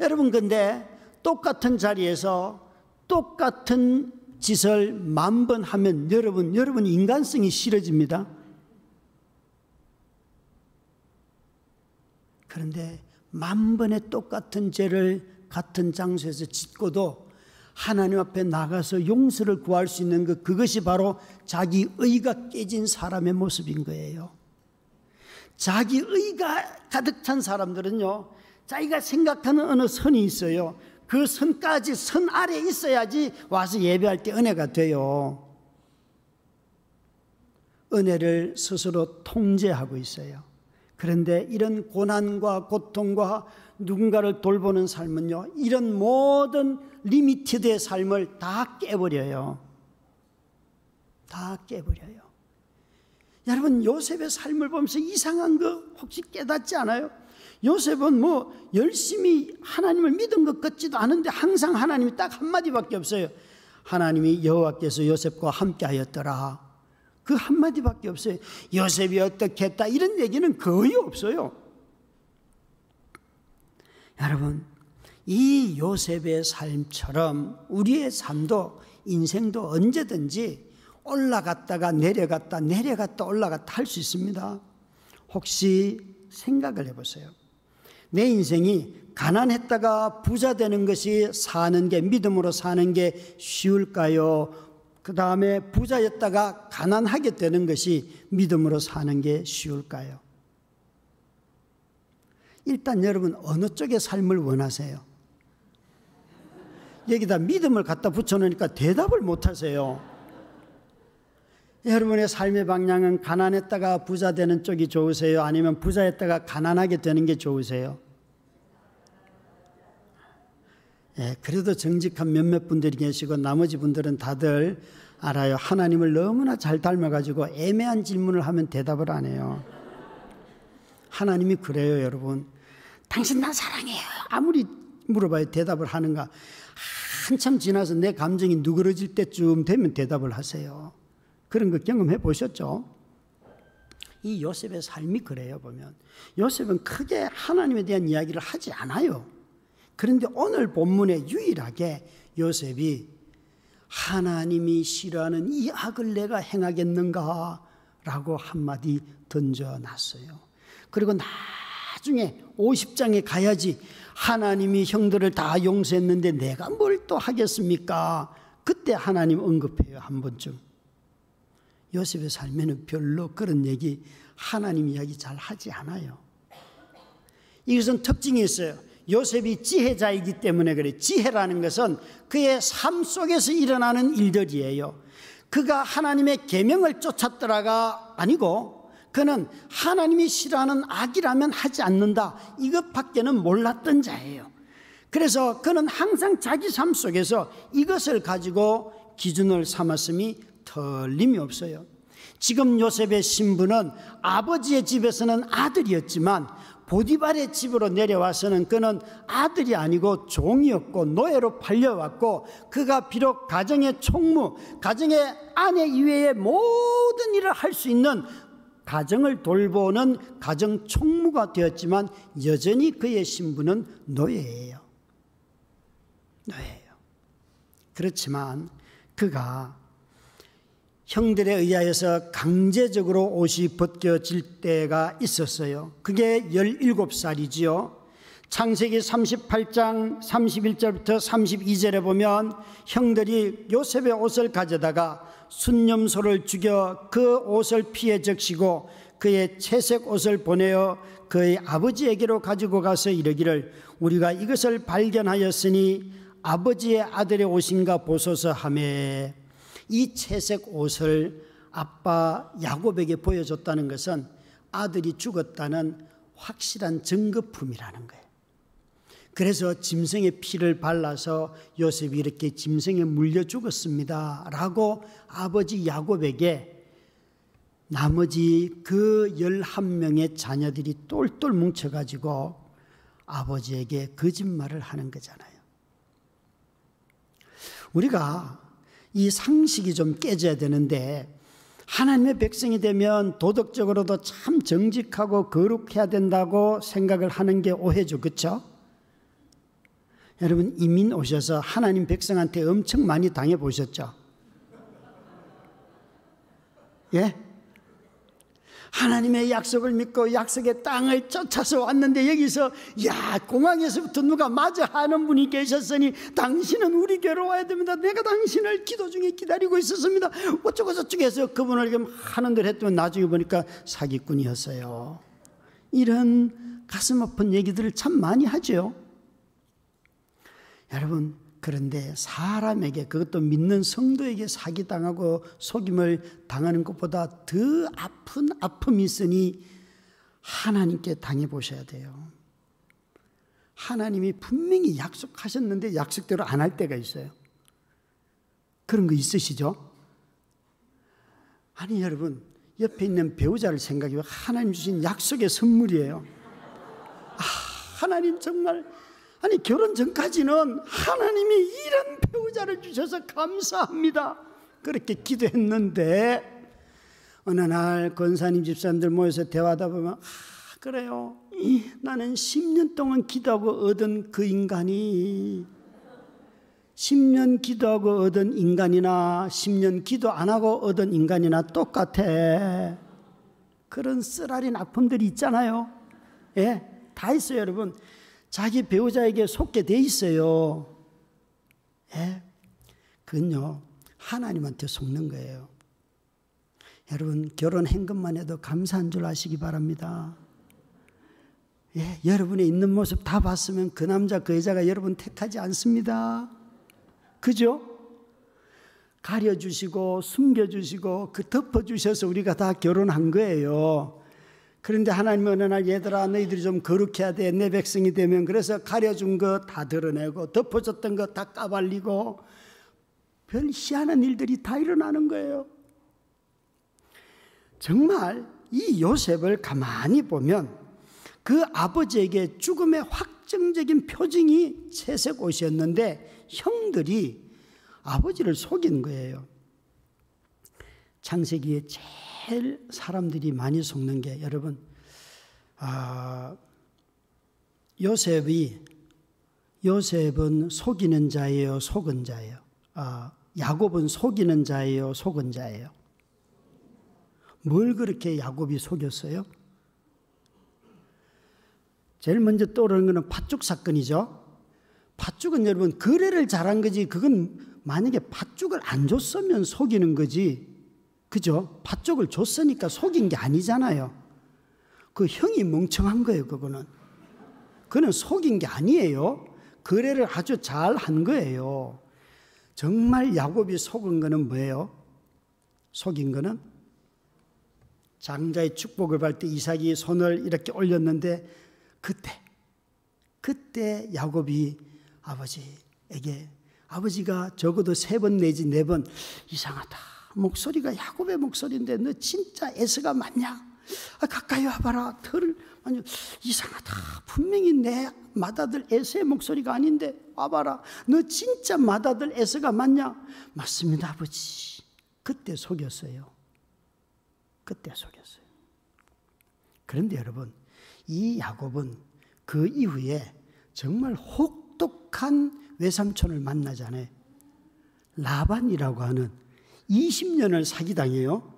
Speaker 1: 여러분 근데 똑같은 자리에서 똑같은 짓을 만 번 하면 여러분 여러분 인간성이 싫어집니다. 그런데 만 번의 똑같은 죄를 같은 장소에서 짓고도 하나님 앞에 나가서 용서를 구할 수 있는 것, 그것이 바로 자기 의가 깨진 사람의 모습인 거예요. 자기 의가 가득 찬 사람들은요, 자기가 생각하는 어느 선이 있어요. 그 선까지 선 아래 있어야지 와서 예배할 때 은혜가 돼요. 은혜를 스스로 통제하고 있어요. 그런데 이런 고난과 고통과 누군가를 돌보는 삶은요, 이런 모든 limited의 삶을 다 깨버려요. 다 깨버려요. 여러분, 요셉의 삶을 보면서 이상한 거 혹시 깨닫지 않아요? 요셉은 뭐 열심히 하나님을 믿은 것 같지도 않은데 항상 하나님이 딱 한마디밖에 없어요. 하나님이 여호와께서 요셉과 함께 하였더라. 그 한마디밖에 없어요. 요셉이 어떻게 했다 이런 얘기는 거의 없어요. 여러분, 이 요셉의 삶처럼 우리의 삶도 인생도 언제든지 올라갔다가 내려갔다 내려갔다 올라갔다 할 수 있습니다. 혹시 생각을 해보세요. 내 인생이 가난했다가 부자 되는 것이 사는 게 믿음으로 사는 게 쉬울까요? 그 다음에 부자였다가 가난하게 되는 것이 믿음으로 사는 게 쉬울까요? 일단 여러분 어느 쪽의 삶을 원하세요? 여기다 믿음을 갖다 붙여놓으니까 대답을 못 하세요. 여러분의 삶의 방향은 가난했다가 부자 되는 쪽이 좋으세요? 아니면 부자였다가 가난하게 되는 게 좋으세요? 예, 그래도 정직한 몇몇 분들이 계시고 나머지 분들은 다들 알아요. 하나님을 너무나 잘 닮아가지고 애매한 질문을 하면 대답을 안 해요. 하나님이 그래요, 여러분. 당신 나 사랑해요. 아무리 물어봐요. 대답을 하는가. 한참 지나서 내 감정이 누그러질 때쯤 되면 대답을 하세요. 그런 거 경험해 보셨죠? 이 요셉의 삶이 그래요, 보면. 요셉은 크게 하나님에 대한 이야기를 하지 않아요. 그런데 오늘 본문에 유일하게 요셉이 하나님이 싫어하는 이 악을 내가 행하겠는가? 라고 한마디 던져놨어요. 그리고 나중에 50장에 가야지 하나님이 형들을 다 용서했는데 내가 뭘 또 하겠습니까? 그때 하나님 언급해요, 한 번쯤. 요셉의 삶에는 별로 그런 얘기, 하나님 이야기 잘 하지 않아요. 이것은 특징이 있어요. 요셉이 지혜자이기 때문에 그래. 지혜라는 것은 그의 삶 속에서 일어나는 일들이에요. 그가 하나님의 계명을 쫓았더라가 아니고 그는 하나님이 싫어하는 악이라면 하지 않는다. 이것밖에는 몰랐던 자예요. 그래서 그는 항상 자기 삶 속에서 이것을 가지고 기준을 삼았음이 틀림이 없어요. 지금 요셉의 신부는 아버지의 집에서는 아들이었지만 보디발의 집으로 내려와서는 그는 아들이 아니고 종이었고 노예로 팔려왔고 그가 비록 가정의 총무, 가정의 아내 이외의 모든 일을 할 수 있는 가정을 돌보는 가정 총무가 되었지만 여전히 그의 신분은 노예예요. 노예예요. 그렇지만 그가 형들에 의하여서 강제적으로 옷이 벗겨질 때가 있었어요. 그게 17살이지요. 창세기 38장 31절부터 32절에 보면 형들이 요셉의 옷을 가져다가 순념소를 죽여 그 옷을 피해 적시고 그의 채색 옷을 보내어 그의 아버지에게로 가지고 가서 이르기를 우리가 이것을 발견하였으니 아버지의 아들의 옷인가 보소서 하매 이 채색 옷을 아빠 야곱에게 보여줬다는 것은 아들이 죽었다는 확실한 증거품이라는 거예요. 그래서 짐승의 피를 발라서 요셉이 이렇게 짐승에 물려 죽었습니다. 라고 아버지 야곱에게 나머지 그 11명의 자녀들이 똘똘 뭉쳐가지고 아버지에게 거짓말을 하는 거잖아요. 우리가 이 상식이 좀 깨져야 되는데 하나님의 백성이 되면 도덕적으로도 참 정직하고 거룩해야 된다고 생각을 하는 게 오해죠. 그렇죠? 여러분 이민 오셔서 하나님 백성한테 엄청 많이 당해 보셨죠? 예? 하나님의 약속을 믿고 약속의 땅을 쫓아서 왔는데 여기서 야 공항에서부터 누가 맞아 하는 분이 계셨으니 당신은 우리 괴로 와야 됩니다. 내가 당신을 기도 중에 기다리고 있었습니다. 어쩌고 저쩌고 해서 그분을 하는 대로 했더니 나중에 보니까 사기꾼이었어요. 이런 가슴 아픈 얘기들을 참 많이 하죠. 여러분 그런데 사람에게 그것도 믿는 성도에게 사기당하고 속임을 당하는 것보다 더 아픈 아픔이 있으니 하나님께 당해 보셔야 돼요. 하나님이 분명히 약속하셨는데 약속대로 안 할 때가 있어요. 그런 거 있으시죠? 아니, 여러분, 옆에 있는 배우자를 생각해 하나님 주신 약속의 선물이에요. 아, 하나님 정말 아니 결혼 전까지는 하나님이 이런 배우자를 주셔서 감사합니다. 그렇게 기도했는데 어느 날 권사님 집사님들 모여서 대화하다 보면 아, 그래요. 나는 10년 동안 기도하고 얻은 그 인간이 10년 기도하고 얻은 인간이나 10년 기도 안 하고 얻은 인간이나 똑같아. 그런 쓰라린 아픔들이 있잖아요. 예, 다 있어요, 여러분. 자기 배우자에게 속게 돼 있어요. 예? 그건요, 하나님한테 속는 거예요. 여러분, 결혼한 것만 해도 감사한 줄 아시기 바랍니다. 예, 여러분의 있는 모습 다 봤으면 그 남자, 그 여자가 여러분 택하지 않습니다. 그죠? 가려주시고, 숨겨주시고, 그 덮어주셔서 우리가 다 결혼한 거예요. 그런데 하나님 어느 날 얘들아 너희들이 좀 거룩해야 돼. 내 백성이 되면 그래서 가려준 거 다 드러내고 덮어졌던 거 다 까발리고 별 희한한 일들이 다 일어나는 거예요. 정말 이 요셉을 가만히 보면 그 아버지에게 죽음의 확정적인 표징이 채색 옷이었는데 형들이 아버지를 속인 거예요. 창세기에 제일 제일 사람들이 많이 속는 게 여러분 아, 요셉이 요셉은 속이는 자예요, 속은 자예요. 아, 야곱은 속이는 자예요, 속은 자예요. 뭘 그렇게 야곱이 속였어요? 제일 먼저 떠오르는 것은 팥죽 사건이죠. 팥죽은 여러분 거래를 잘한 거지 그건 만약에 팥죽을 안 줬으면 속이는 거지 그죠? 팥죽을 줬으니까 속인 게 아니잖아요. 그 형이 멍청한 거예요, 그거는. 그는 속인 게 아니에요. 거래를 아주 잘 한 거예요. 정말 야곱이 속은 거는 뭐예요? 속인 거는 장자의 축복을 받을 때 이삭이 손을 이렇게 올렸는데 그때 그때 야곱이 아버지에게 아버지가 적어도 세 번 내지 네 번 이상하다. 목소리가 야곱의 목소리인데 너 진짜 에스가 맞냐? 아, 가까이 와봐라. 털을 아니 이상하다. 분명히 내 맏아들 에스의 목소리가 아닌데 와봐라. 너 진짜 맏아들 에스가 맞냐? 맞습니다, 아버지. 그때 속였어요. 그때 속였어요. 그런데 여러분, 이 야곱은 그 이후에 정말 혹독한 외삼촌을 만나잖아요. 라반이라고 하는 20년을 사기당해요.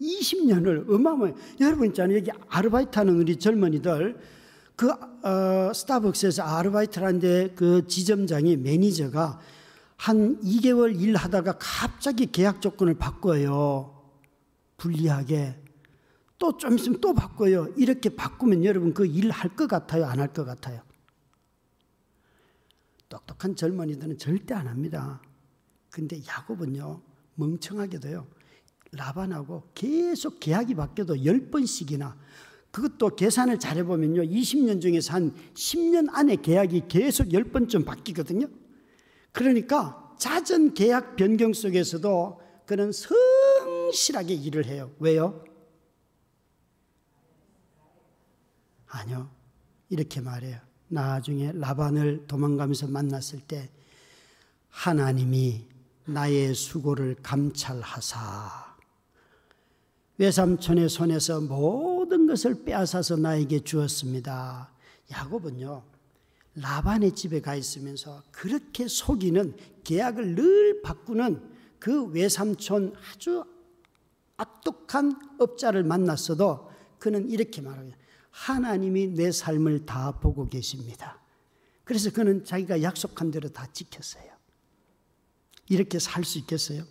Speaker 1: 20년을 어마어마해. 여러분 있잖아요. 여기 아르바이트 하는 우리 젊은이들 그 어, 스타벅스에서 아르바이트를 하는데 그 지점장이 매니저가 한 2개월 일하다가 갑자기 계약 조건을 바꿔요. 불리하게. 또 좀 있으면 또 바꿔요. 이렇게 바꾸면 여러분 그 일 할 것 같아요? 안 할 것 같아요? 똑똑한 젊은이들은 절대 안 합니다. 근데 야곱은요, 멍청하게도요, 라반하고 계속 계약이 바뀌어도 10번씩이나 그것도 계산을 잘해보면요. 20년 중에서 한 10년 안에 계약이 계속 10번쯤 바뀌거든요. 그러니까 잦은 계약 변경 속에서도 그는 성실하게 일을 해요. 왜요? 아니요. 이렇게 말해요. 나중에 라반을 도망가면서 만났을 때 하나님이 나의 수고를 감찰하사 외삼촌의 손에서 모든 것을 빼앗아서 나에게 주었습니다. 야곱은요, 라반의 집에 가 있으면서 그렇게 속이는 계약을 늘 바꾸는 그 외삼촌 아주 악독한 업자를 만났어도 그는 이렇게 말합니다. 하나님이 내 삶을 다 보고 계십니다. 그래서 그는 자기가 약속한 대로 다 지켰어요. 이렇게 살 수 있겠어요?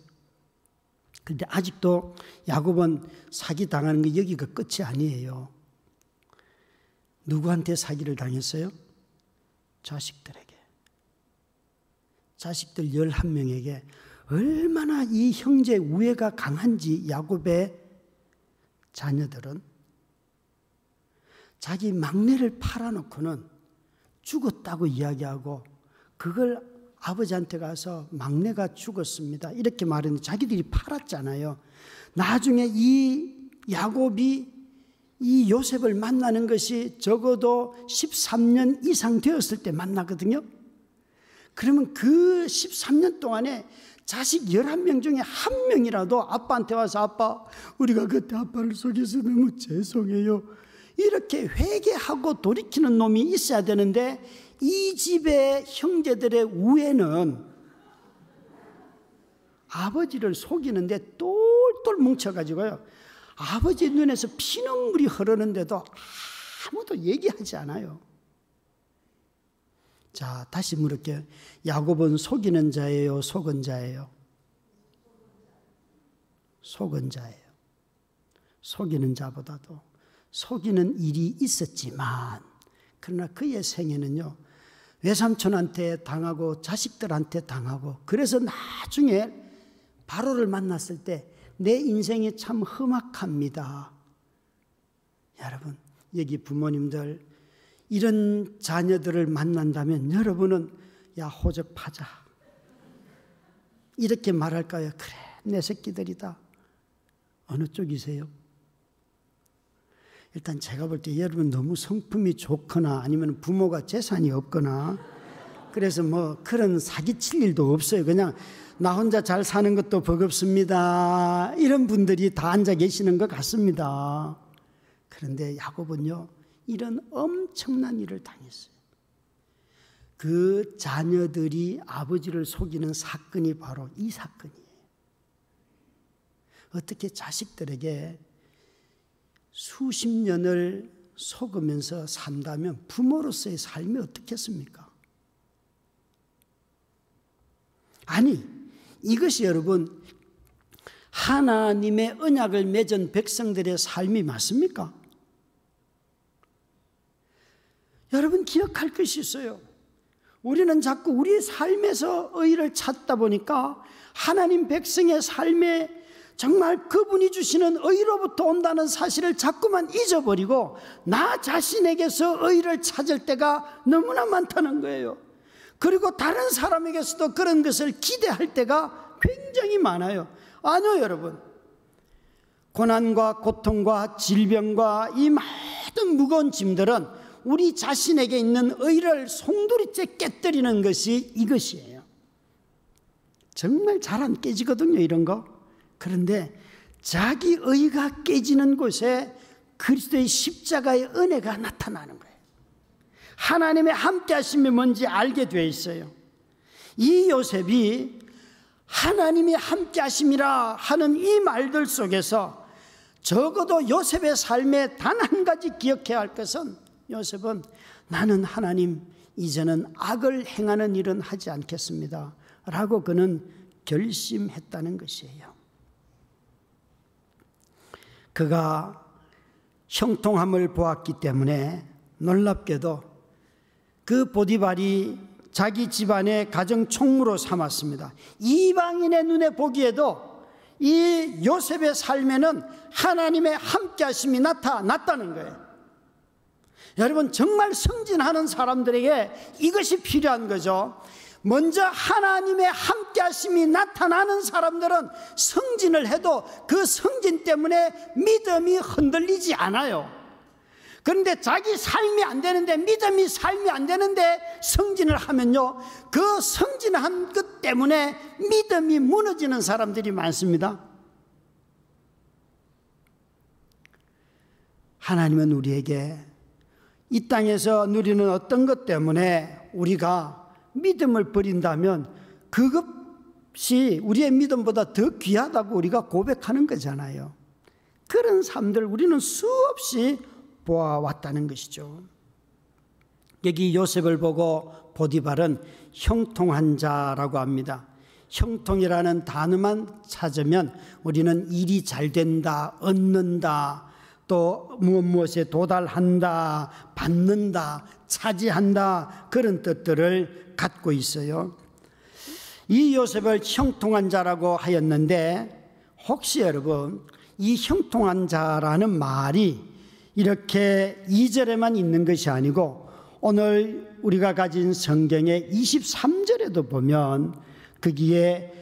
Speaker 1: 근데 아직도 야곱은 사기 당하는 게 여기가 끝이 아니에요. 누구한테 사기를 당했어요? 자식들에게. 자식들 11명에게 얼마나 이 형제 우애가 강한지 야곱의 자녀들은 자기 막내를 팔아놓고는 죽었다고 이야기하고 그걸 아버지한테 가서 막내가 죽었습니다. 이렇게 말했는데 자기들이 팔았잖아요. 나중에 이 야곱이 이 요셉을 만나는 것이 적어도 13년 이상 되었을 때 만나거든요. 그러면 그 13년 동안에 자식 11명 중에 한 명이라도 아빠한테 와서 아빠, 우리가 그때 아빠를 속여서 너무 죄송해요. 이렇게 회개하고 돌이키는 놈이 있어야 되는데 이 집의 형제들의 우애는 아버지를 속이는데 똘똘 뭉쳐가지고요. 아버지 눈에서 피눈물이 흐르는데도 아무도 얘기하지 않아요. 자, 다시 물을게요. 야곱은 속이는 자예요? 속은 자예요? 속은 자예요. 속이는 자보다도 속이는 일이 있었지만, 그러나 그의 생애는요, 외삼촌한테 당하고 자식들한테 당하고 그래서 나중에 바로를 만났을 때 내 인생이 참 험악합니다. 여러분, 여기 부모님들 이런 자녀들을 만난다면 여러분은 야 호적파자 이렇게 말할까요? 그래 내 새끼들이다. 어느 쪽이세요? 일단 제가 볼 때 여러분 너무 성품이 좋거나 아니면 부모가 재산이 없거나 그래서 뭐 그런 사기칠 일도 없어요. 그냥 나 혼자 잘 사는 것도 버겁습니다. 이런 분들이 다 앉아 계시는 것 같습니다. 그런데 야곱은요, 이런 엄청난 일을 당했어요. 그 자녀들이 아버지를 속이는 사건이 바로 이 사건이에요. 어떻게 자식들에게 수십 년을 속으면서 산다면 부모로서의 삶이 어떻겠습니까? 아니, 이것이 여러분, 하나님의 언약을 맺은 백성들의 삶이 맞습니까? 여러분 기억할 것이 있어요. 우리는 자꾸 우리의 삶에서 의를 찾다 보니까 하나님 백성의 삶에 정말 그분이 주시는 의로부터 온다는 사실을 자꾸만 잊어버리고 나 자신에게서 의를 찾을 때가 너무나 많다는 거예요. 그리고 다른 사람에게서도 그런 것을 기대할 때가 굉장히 많아요. 아니요, 여러분. 고난과 고통과 질병과 이 모든 무거운 짐들은 우리 자신에게 있는 의를 송두리째 깨뜨리는 것이 이것이에요. 정말 잘 안 깨지거든요, 이런 거. 그런데 자기 의가 깨지는 곳에 그리스도의 십자가의 은혜가 나타나는 거예요. 하나님의 함께 하심이 뭔지 알게 되어 있어요. 이 요셉이 하나님이 함께 하심이라 하는 이 말들 속에서 적어도 요셉의 삶에 단 한 가지 기억해야 할 것은 요셉은 나는 하나님 이제는 악을 행하는 일은 하지 않겠습니다. 라고 그는 결심했다는 것이에요. 그가 형통함을 보았기 때문에 놀랍게도 그 보디발이 자기 집안의 가정 총무로 삼았습니다. 이방인의 눈에 보기에도 이 요셉의 삶에는 하나님의 함께 하심이 나타났다는 거예요. 여러분, 정말 승진하는 사람들에게 이것이 필요한 거죠. 먼저 하나님의 함께 하심이 나타나는 사람들은 성진을 해도 그 성진 때문에 믿음이 흔들리지 않아요. 그런데 자기 삶이 안 되는데 믿음이 삶이 안 되는데 성진을 하면요. 그 성진한 것 때문에 믿음이 무너지는 사람들이 많습니다. 하나님은 우리에게 이 땅에서 누리는 어떤 것 때문에 우리가 믿음을 버린다면 그것이 우리의 믿음보다 더 귀하다고 우리가 고백하는 거잖아요. 그런 삶들 우리는 수없이 보아왔다는 것이죠. 여기 요셉을 보고 보디발은 형통한 자라고 합니다. 형통이라는 단어만 찾으면 우리는 일이 잘 된다, 얻는다, 또 무엇 무엇에 도달한다, 받는다, 차지한다 그런 뜻들을 갖고 있어요. 이 요셉을 형통한 자라고 하였는데 혹시 여러분 이 형통한 자라는 말이 이렇게 2절에만 있는 것이 아니고 오늘 우리가 가진 성경의 23절에도 보면 거기에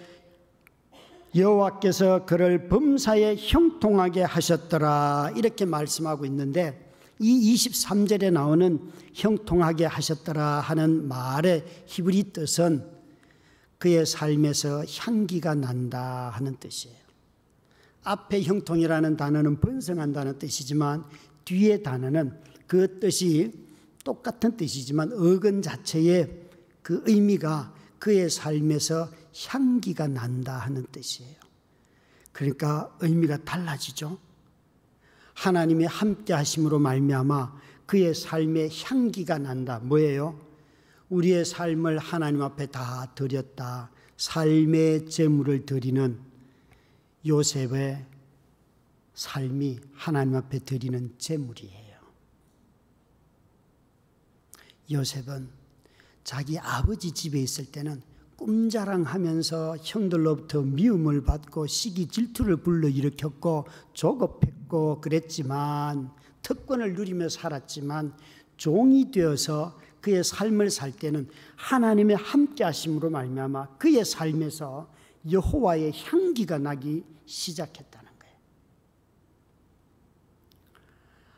Speaker 1: 여호와께서 그를 범사에 형통하게 하셨더라 이렇게 말씀하고 있는데 이 23절에 나오는 형통하게 하셨더라 하는 말의 히브리 뜻은 그의 삶에서 향기가 난다 하는 뜻이에요. 앞에 형통이라는 단어는 번성한다는 뜻이지만 뒤에 단어는 그 뜻이 똑같은 뜻이지만 어근 자체의 그 의미가 그의 삶에서 향기가 난다 하는 뜻이에요. 그러니까 의미가 달라지죠. 하나님의 함께 하심으로 말미암아 그의 삶에 향기가 난다. 뭐예요? 우리의 삶을 하나님 앞에 다 드렸다. 삶의 제물을 드리는 요셉의 삶이 하나님 앞에 드리는 제물이에요. 요셉은 자기 아버지 집에 있을 때는 꿈자랑하면서 형들로부터 미움을 받고 시기 질투를 불러일으켰고 조급했고 그랬지만 특권을 누리며 살았지만 종이 되어서 그의 삶을 살 때는 하나님의 함께 하심으로 말미암아 그의 삶에서 여호와의 향기가 나기 시작했다는 거예요.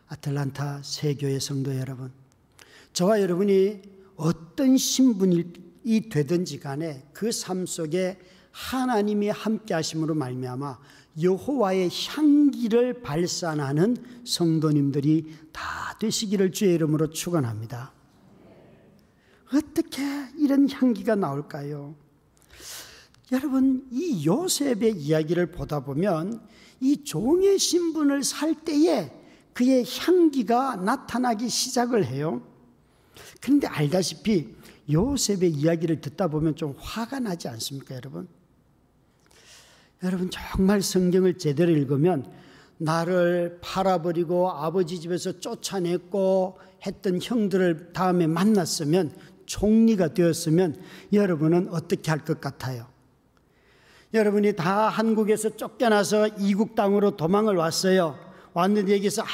Speaker 1: 아틀란타 세교의 성도 여러분, 저와 여러분이 어떤 신분일 이 되든지 간에 그 삶 속에 하나님이 함께 하심으로 말미암아 여호와의 향기를 발산하는 성도님들이 다 되시기를 주의 이름으로 축원합니다. 어떻게 이런 향기가 나올까요? 여러분 이 요셉의 이야기를 보다 보면 이 종의 신분을 살 때에 그의 향기가 나타나기 시작을 해요. 그런데 알다시피 요셉의 이야기를 듣다 보면 좀 화가 나지 않습니까, 여러분? 여러분 정말 성경을 제대로 읽으면 나를 팔아버리고 아버지 집에서 쫓아냈고 했던 형들을 다음에 만났으면 총리가 되었으면 여러분은 어떻게 할 것 같아요? 여러분이 다 한국에서 쫓겨나서 이국 땅으로 도망을 왔어요. 왔는데 여기서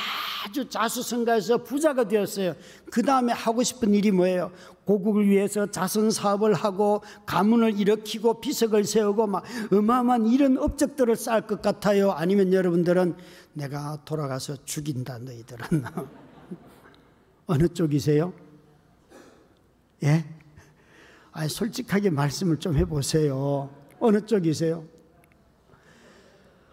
Speaker 1: 아주 자수성가해서 부자가 되었어요. 그 다음에 하고 싶은 일이 뭐예요? 고국을 위해서 자선 사업을 하고 가문을 일으키고 비석을 세우고 막 어마어마한 이런 업적들을 쌓을 것 같아요. 아니면 여러분들은 내가 돌아가서 죽인다 너희들은 어느 쪽이세요? 예? 아 솔직하게 말씀을 좀 해보세요. 어느 쪽이세요?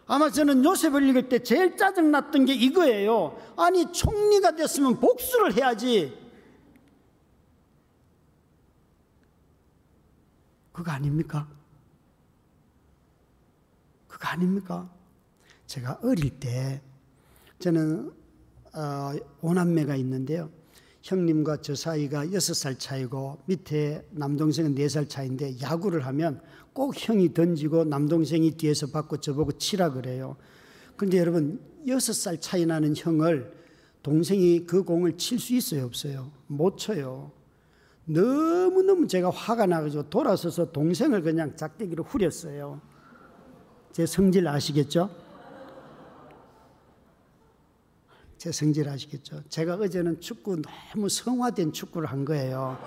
Speaker 1: 아마 저는 요셉을 읽을 때 제일 짜증났던 게 이거예요. 아니, 총리가 됐으면 복수를 해야지. 그거 아닙니까? 그거 아닙니까? 제가 어릴 때 저는 어, 오남매가 있는데요. 형님과 저 사이가 여섯 살 차이고 밑에 남동생은 네살 차인데 야구를 하면 꼭 형이 던지고 남동생이 뒤에서 받고 저보고 치라 그래요. 근데 여러분 여섯 살 차이 나는 형을 동생이 그 공을 칠 수 있어요 없어요? 못 쳐요. 너무너무 제가 화가 나가지고 돌아서서 동생을 그냥 작대기로 후렸어요. 제 성질 아시겠죠? 제 성질 아시겠죠? 제가 어제는 축구 너무 성화된 축구를 한 거예요.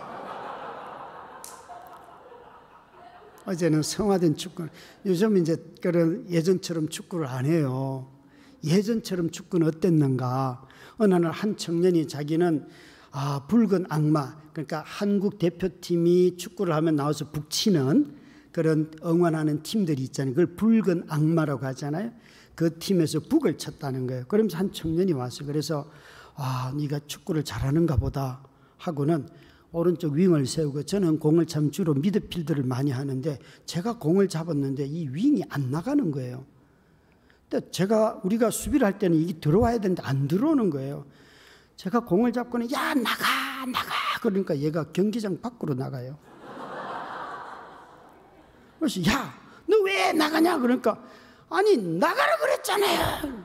Speaker 1: 어제는 성화된 축구. 요즘 이제 그런 예전처럼 축구를 안 해요. 예전처럼 축구는 어땠는가? 어느 날 한 청년이 자기는 아, 붉은 악마. 그러니까 한국 대표팀이 축구를 하면 나와서 북치는 그런 응원하는 팀들이 있잖아요. 그걸 붉은 악마라고 하잖아요. 그 팀에서 북을 쳤다는 거예요. 그러면서 한 청년이 왔어요. 그래서 아, 네가 축구를 잘하는가 보다 하고는 오른쪽 윙을 세우고 저는 공을 참 주로 미드필드를 많이 하는데 제가 공을 잡았는데 이 윙이 안 나가는 거예요. 근데 제가 우리가 수비를 할 때는 이게 들어와야 되는데 안 들어오는 거예요. 제가 공을 잡고는 야 나가 나가 그러니까 얘가 경기장 밖으로 나가요. 그래서 야너 왜 나가냐 그러니까 아니 나가라 그랬잖아요.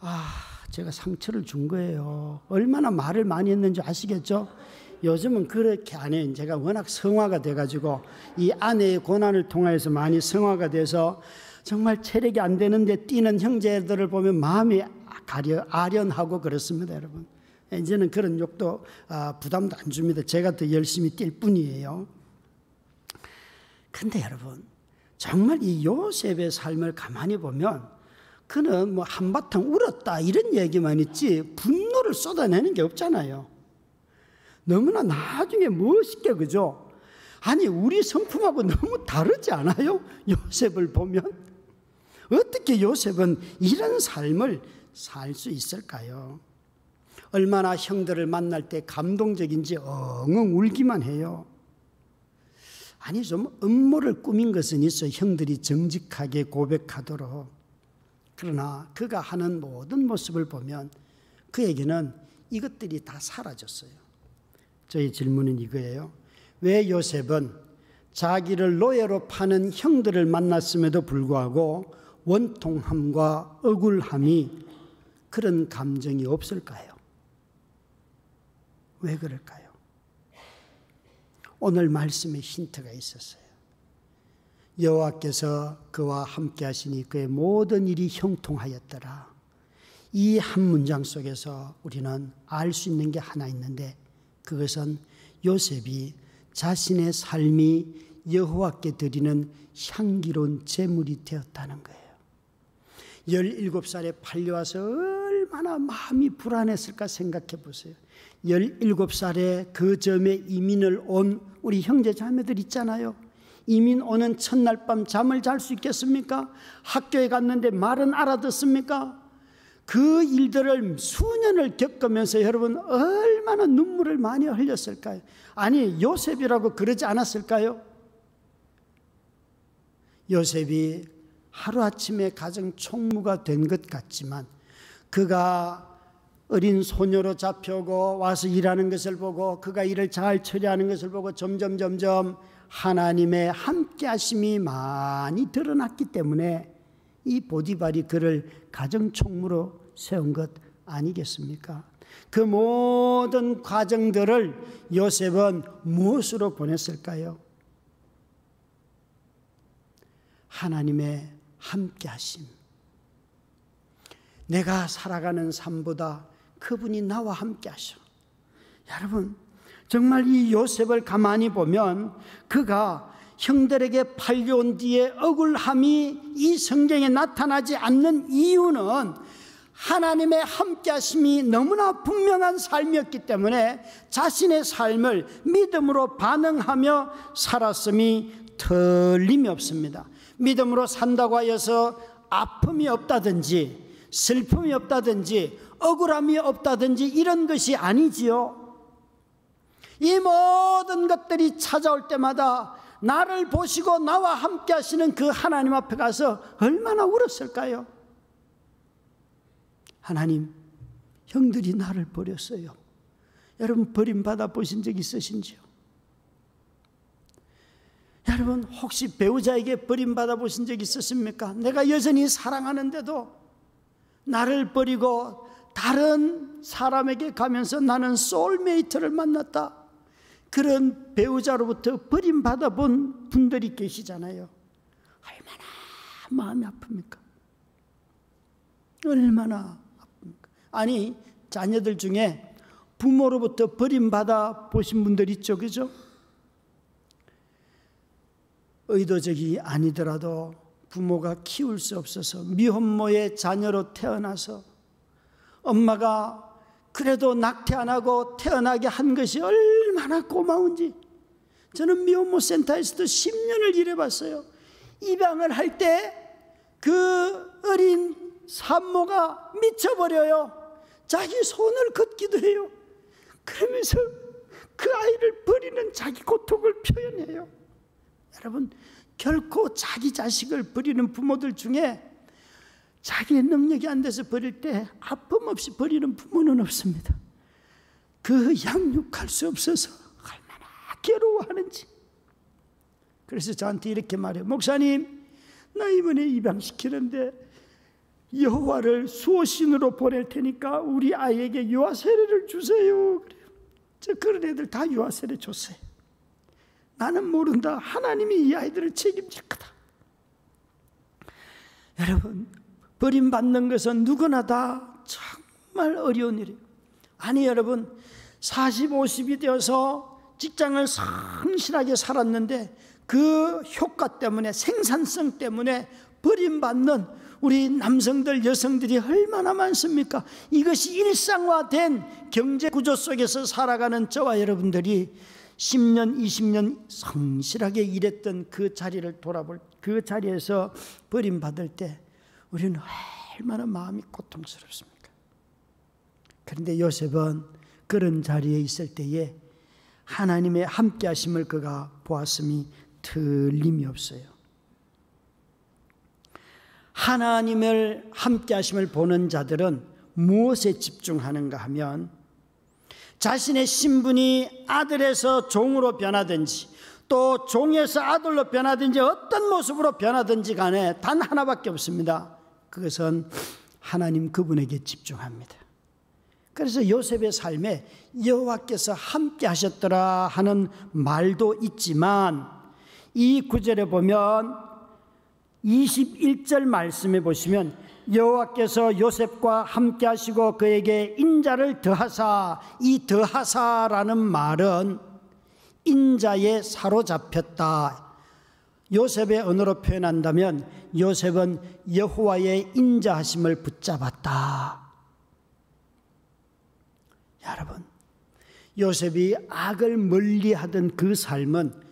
Speaker 1: 아 제가 상처를 준 거예요. 얼마나 말을 많이 했는지 아시겠죠? 요즘은 그렇게 안 해요. 제가 워낙 성화가 돼가지고 이 아내의 고난을 통해서 많이 성화가 돼서 정말 체력이 안 되는데 뛰는 형제들을 보면 마음이 가려, 아련하고 그렇습니다, 여러분. 이제는 그런 욕도 아, 부담도 안 줍니다. 제가 더 열심히 뛸 뿐이에요. 근데 여러분, 정말 이 요셉의 삶을 가만히 보면 그는 뭐 한바탕 울었다 이런 얘기만 있지 분노를 쏟아내는 게 없잖아요. 너무나 나중에 멋있게 그죠? 아니 우리 성품하고 너무 다르지 않아요? 요셉을 보면 어떻게 요셉은 이런 삶을 살 수 있을까요? 얼마나 형들을 만날 때 감동적인지 엉엉 울기만 해요. 아니 좀 음모를 꾸민 것은 있어 형들이 정직하게 고백하도록 그러나 그가 하는 모든 모습을 보면 그에게는 이것들이 다 사라졌어요. 저희 질문은 이거예요. 왜 요셉은 자기를 노예로 파는 형들을 만났음에도 불구하고 원통함과 억울함이 그런 감정이 없을까요? 왜 그럴까요? 오늘 말씀에 힌트가 있었어요. 여호와께서 그와 함께 하시니 그의 모든 일이 형통하였더라. 이 한 문장 속에서 우리는 알 수 있는 게 하나 있는데 그것은 요셉이 자신의 삶이 여호와께 드리는 향기로운 제물이 되었다는 거예요. 17살에 팔려와서 얼마나 마음이 불안했을까 생각해 보세요. 17살에 그 점에 이민을 온 우리 형제 자매들 있잖아요. 이민 오는 첫날 밤 잠을 잘 수 있겠습니까? 학교에 갔는데 말은 알아듣습니까? 그 일들을 수년을 겪으면서 여러분 얼마나 눈물을 많이 흘렸을까요? 아니, 요셉이라고 그러지 않았을까요? 요셉이 하루아침에 가정 총무가 된 것 같지만 그가 어린 소녀로 잡혀고 와서 일하는 것을 보고 그가 일을 잘 처리하는 것을 보고 점점 점점 하나님의 함께 하심이 많이 드러났기 때문에 이 보디발이 그를 가정총무로 세운 것 아니겠습니까? 그 모든 과정들을 요셉은 무엇으로 보냈을까요? 하나님의 함께 하심. 내가 살아가는 삶보다 그분이 나와 함께 하셔. 여러분, 정말 이 요셉을 가만히 보면 그가 형들에게 팔려온 뒤에 억울함이 이 성경에 나타나지 않는 이유는 하나님의 함께하심이 너무나 분명한 삶이었기 때문에 자신의 삶을 믿음으로 반응하며 살았음이 틀림이 없습니다. 믿음으로 산다고 하여서 아픔이 없다든지 슬픔이 없다든지 억울함이 없다든지 이런 것이 아니지요. 이 모든 것들이 찾아올 때마다 나를 보시고 나와 함께 하시는 그 하나님 앞에 가서 얼마나 울었을까요? 하나님, 형들이 나를 버렸어요. 여러분, 버림받아 보신 적 있으신지요? 여러분, 혹시 배우자에게 버림받아 보신 적 있으십니까? 내가 여전히 사랑하는데도 나를 버리고 다른 사람에게 가면서 나는 소울메이트를 만났다. 그런 배우자로부터 버림받아 본 분들이 계시잖아요. 얼마나 마음이 아픕니까? 얼마나 아니, 자녀들 중에 부모로부터 버림받아 보신 분들 있죠, 그죠? 의도적이 아니더라도 부모가 키울 수 없어서 미혼모의 자녀로 태어나서 엄마가 그래도 낙태 안 하고 태어나게 한 것이 얼마나 고마운지 저는 미혼모 센터에서도 10년을 일해봤어요. 입양을 할 때 그 어린 산모가 미쳐버려요. 자기 손을 걷기도 해요. 그러면서 그 아이를 버리는 자기 고통을 표현해요. 여러분, 결코 자기 자식을 버리는 부모들 중에 자기의 능력이 안 돼서 버릴 때 아픔 없이 버리는 부모는 없습니다. 그 양육할 수 없어서 얼마나 괴로워하는지. 그래서 저한테 이렇게 말해요. 목사님, 나 이번에 입양시키는데 여호와를 수호신으로 보낼 테니까 우리 아이에게 유아 세례를 주세요. 그래요. 저 그런 애들 다 유아 세례 줬어요. 나는 모른다. 하나님이 이 아이들을 책임질 거다. 여러분, 버림받는 것은 누구나 다 정말 어려운 일이에요. 아니, 여러분, 40, 50이 되어서 직장을 성실하게 살았는데 그 효과 때문에, 생산성 때문에 버림받는 우리 남성들, 여성들이 얼마나 많습니까? 이것이 일상화된 경제 구조 속에서 살아가는 저와 여러분들이 10년, 20년 성실하게 일했던 그 자리를 돌아볼 그 자리에서 버림받을 때 우리는 얼마나 마음이 고통스럽습니까? 그런데 요셉은 그런 자리에 있을 때에 하나님의 함께 하심을 그가 보았음이 틀림이 없어요. 하나님을 함께 하심을 보는 자들은 무엇에 집중하는가 하면 자신의 신분이 아들에서 종으로 변하든지 또 종에서 아들로 변하든지 어떤 모습으로 변하든지 간에 단 하나밖에 없습니다. 그것은 하나님 그분에게 집중합니다. 그래서 요셉의 삶에 여호와께서 함께 하셨더라 하는 말도 있지만 이 구절에 보면 21절 말씀에 보시면 여호와께서 요셉과 함께 하시고 그에게 인자를 더하사 이 더하사라는 말은 인자에 사로잡혔다. 요셉의 언어로 표현한다면 요셉은 여호와의 인자하심을 붙잡았다. 여러분, 요셉이 악을 멀리하던 그 삶은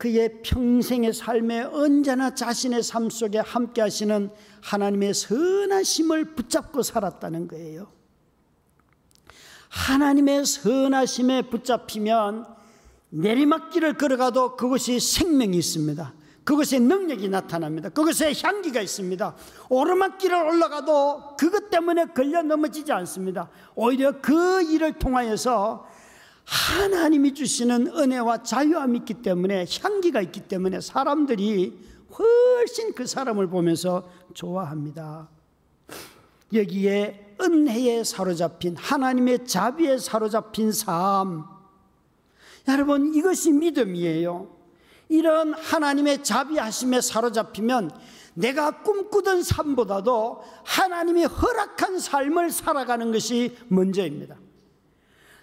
Speaker 1: 그의 평생의 삶에 언제나 자신의 삶 속에 함께 하시는 하나님의 선하심을 붙잡고 살았다는 거예요. 하나님의 선하심에 붙잡히면 내리막길을 걸어가도 그것이 생명이 있습니다. 그것의 능력이 나타납니다. 그것에 향기가 있습니다. 오르막길을 올라가도 그것 때문에 걸려 넘어지지 않습니다. 오히려 그 일을 통하여서 하나님이 주시는 은혜와 자유함이 있기 때문에 향기가 있기 때문에 사람들이 훨씬 그 사람을 보면서 좋아합니다. 여기에 은혜에 사로잡힌 하나님의 자비에 사로잡힌 삶. 여러분 이것이 믿음이에요. 이런 하나님의 자비하심에 사로잡히면 내가 꿈꾸던 삶보다도 하나님이 허락한 삶을 살아가는 것이 먼저입니다.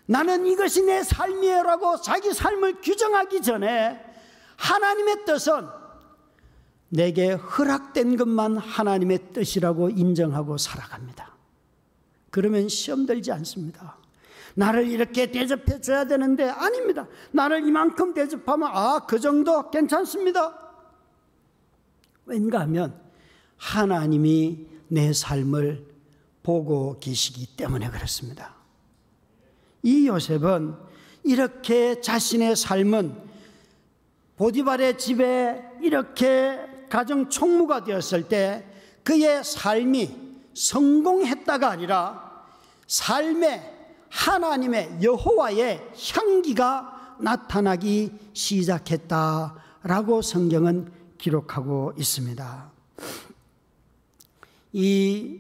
Speaker 1: 나는 이것이 내 삶이에요라고 자기 삶을 규정하기 전에 하나님의 뜻은 내게 허락된 것만 하나님의 뜻이라고 인정하고 살아갑니다. 그러면 시험 들지 않습니다. 나를 이렇게 대접해 줘야 되는데 아닙니다. 나를 이만큼 대접하면 아, 그 정도 괜찮습니다. 왠가 하면 하나님이 내 삶을 보고 계시기 때문에 그렇습니다. 이 요셉은 이렇게 자신의 삶은 보디발의 집에 이렇게 가정 총무가 되었을 때 그의 삶이 성공했다가 아니라 삶에 하나님의 여호와의 향기가 나타나기 시작했다라고 성경은 기록하고 있습니다. 이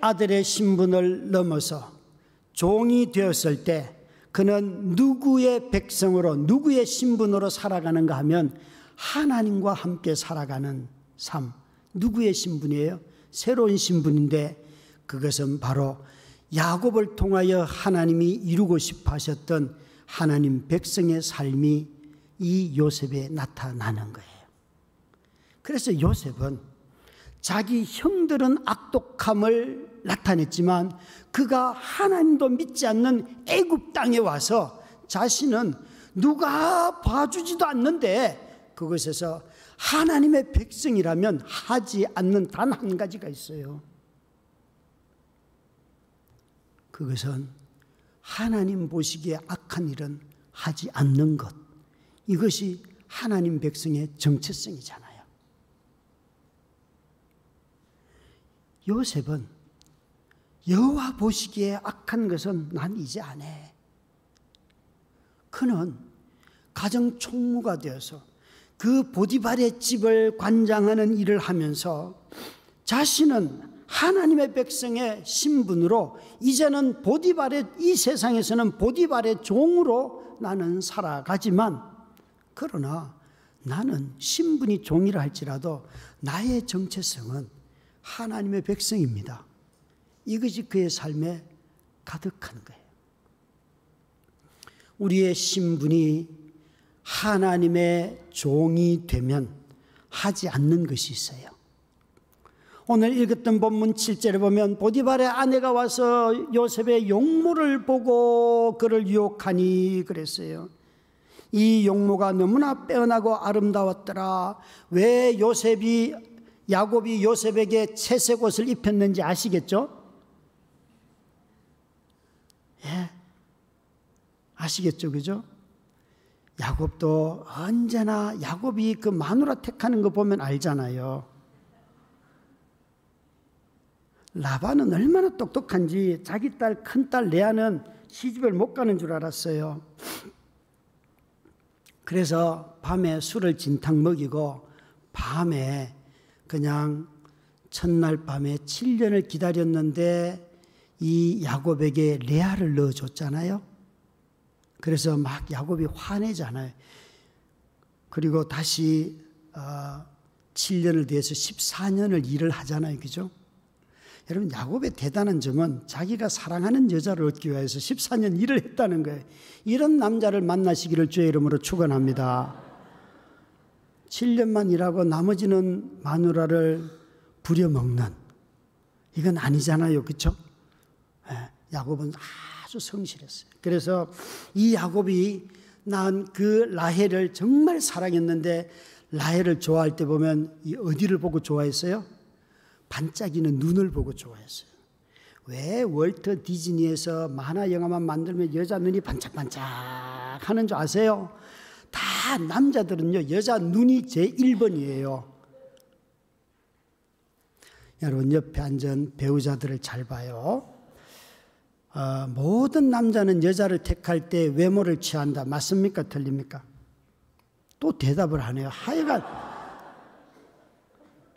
Speaker 1: 아들의 신분을 넘어서 종이 되었을 때 그는 누구의 백성으로 누구의 신분으로 살아가는가 하면 하나님과 함께 살아가는 삶. 누구의 신분이에요? 새로운 신분인데 그것은 바로 야곱을 통하여 하나님이 이루고 싶어 하셨던 하나님 백성의 삶이 이 요셉에 나타나는 거예요. 그래서 요셉은 자기 형들은 악독함을 나타냈지만 그가 하나님도 믿지 않는 애굽 땅에 와서 자신은 누가 봐주지도 않는데 그것에서 하나님의 백성이라면 하지 않는 단 한 가지가 있어요. 그것은 하나님 보시기에 악한 일은 하지 않는 것. 이것이 하나님 백성의 정체성이잖아요. 요셉은 여호와 보시기에 악한 것은 난 이제 안 해. 그는 가정 총무가 되어서 그 보디발의 집을 관장하는 일을 하면서 자신은 하나님의 백성의 신분으로 이제는 보디발의 이 세상에서는 보디발의 종으로 나는 살아가지만 그러나 나는 신분이 종이라 할지라도 나의 정체성은 하나님의 백성입니다. 이것이 그의 삶에 가득한 거예요. 우리의 신분이 하나님의 종이 되면 하지 않는 것이 있어요. 오늘 읽었던 본문 7절에 보면 보디발의 아내가 와서 요셉의 용모를 보고 그를 유혹하니 그랬어요. 이 용모가 너무나 빼어나고 아름다웠더라. 왜 요셉이 야곱이 요셉에게 채색 옷을 입혔는지 아시겠죠? 예. 아시겠죠? 그죠? 야곱도 언제나 야곱이 그 마누라 택하는 거 보면 알잖아요. 라반은 얼마나 똑똑한지 자기 딸, 큰 딸 레아는 시집을 못 가는 줄 알았어요. 그래서 밤에 술을 진탕 먹이고 밤에 그냥 첫날 밤에 7년을 기다렸는데 이 야곱에게 레아를 넣어줬잖아요. 그래서 막 야곱이 화내잖아요. 그리고 다시 어, 7년을 뒤해서 14년을 일을 하잖아요. 그죠? 여러분 야곱의 대단한 점은 자기가 사랑하는 여자를 얻기 위해서 14년 일을 했다는 거예요. 이런 남자를 만나시기를 주의 이름으로 축원합니다. 7년만 일하고 나머지는 마누라를 부려먹는 이건 아니잖아요. 그렇죠? 야곱은 아주 성실했어요. 그래서 이 야곱이 낳은 그 라헬을 정말 사랑했는데 라헬을 좋아할 때 보면 이 어디를 보고 좋아했어요? 반짝이는 눈을 보고 좋아했어요. 왜 월터 디즈니에서 만화 영화만 만들면 여자 눈이 반짝반짝 하는 줄 아세요? 다 남자들은요, 여자 눈이 제 1번이에요. 여러분, 옆에 앉은 배우자들을 잘 봐요. 어, 모든 남자는 여자를 택할 때 외모를 취한다. 맞습니까? 틀립니까? 또 대답을 하네요. 하여간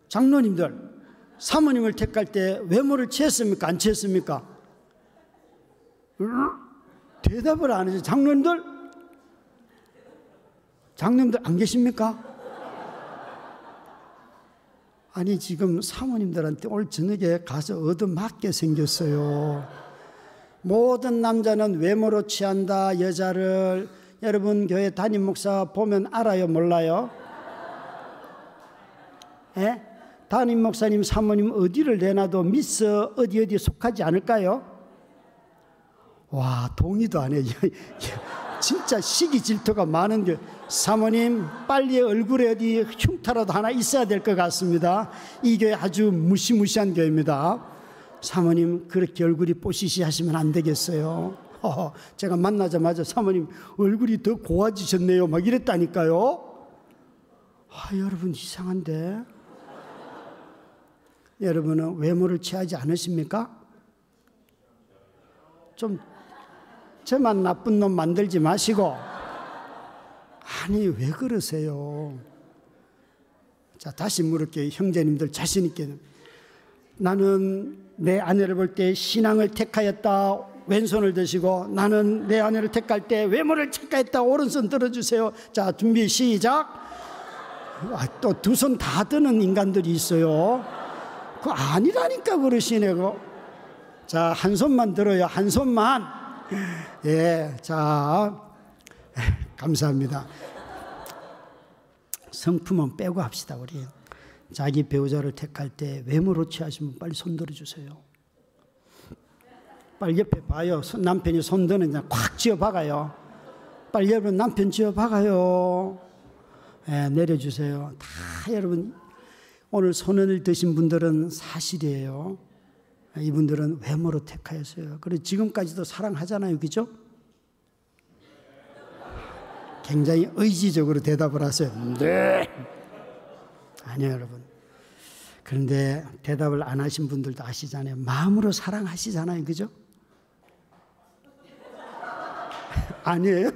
Speaker 1: 장로님들, 사모님을 택할 때 외모를 취했습니까? 안 취했습니까? 대답을 안 해서 장로님들, 장로님들 안 계십니까? 아니 지금 사모님들한테 오늘 저녁에 가서 얻어맞게 생겼어요. 모든 남자는 외모로 취한다 여자를 여러분 교회 담임 목사 보면 알아요 몰라요? 예? 담임 목사님 사모님 어디를 내놔도 미스 어디 어디 속하지 않을까요? 와 동의도 안 해. 진짜 시기 질투가 많은데 사모님 빨리 얼굴에 어디 흉터라도 하나 있어야 될 것 같습니다. 이 교회 아주 무시무시한 교회입니다. 사모님 그렇게 얼굴이 뽀시시 하시면 안 되겠어요. 허 제가 만나자마자 사모님 얼굴이 더 고와지셨네요. 막 이랬다니까요. 아, 여러분 이상한데. 여러분은 외모를 취하지 않으십니까? 좀 저만 나쁜 놈 만들지 마시고 아니 왜 그러세요? 자 다시 물을게요 형제님들 자신 있게 나는 내 아내를 볼 때 신앙을 택하였다 왼손을 드시고 나는 내 아내를 택할 때 외모를 택하였다 오른손 들어주세요. 자 준비 시작. 아, 또두 손 다 드는 인간들이 있어요. 그 아니라니까 그러시네 자한 손만 들어요 한 손만. 예, 자, 감사합니다. 성품은 빼고 합시다, 우리. 자기 배우자를 택할 때 외모로 취하시면 빨리 손 들어주세요. 빨리 옆에 봐요. 남편이 손 드는 꽉 쥐어 박아요. 빨리 여러분 남편 쥐어 박아요. 예, 내려주세요. 다 여러분 오늘 손을 드신 분들은 사실이에요. 이분들은 외모로 택하였어요. 그리고 지금까지도 사랑하잖아요. 그죠? 굉장히 의지적으로 대답을 하세요. 네. 아니요, 여러분. 그런데 대답을 안 하신 분들도 아시잖아요. 마음으로 사랑하시잖아요. 그죠? 아니에요?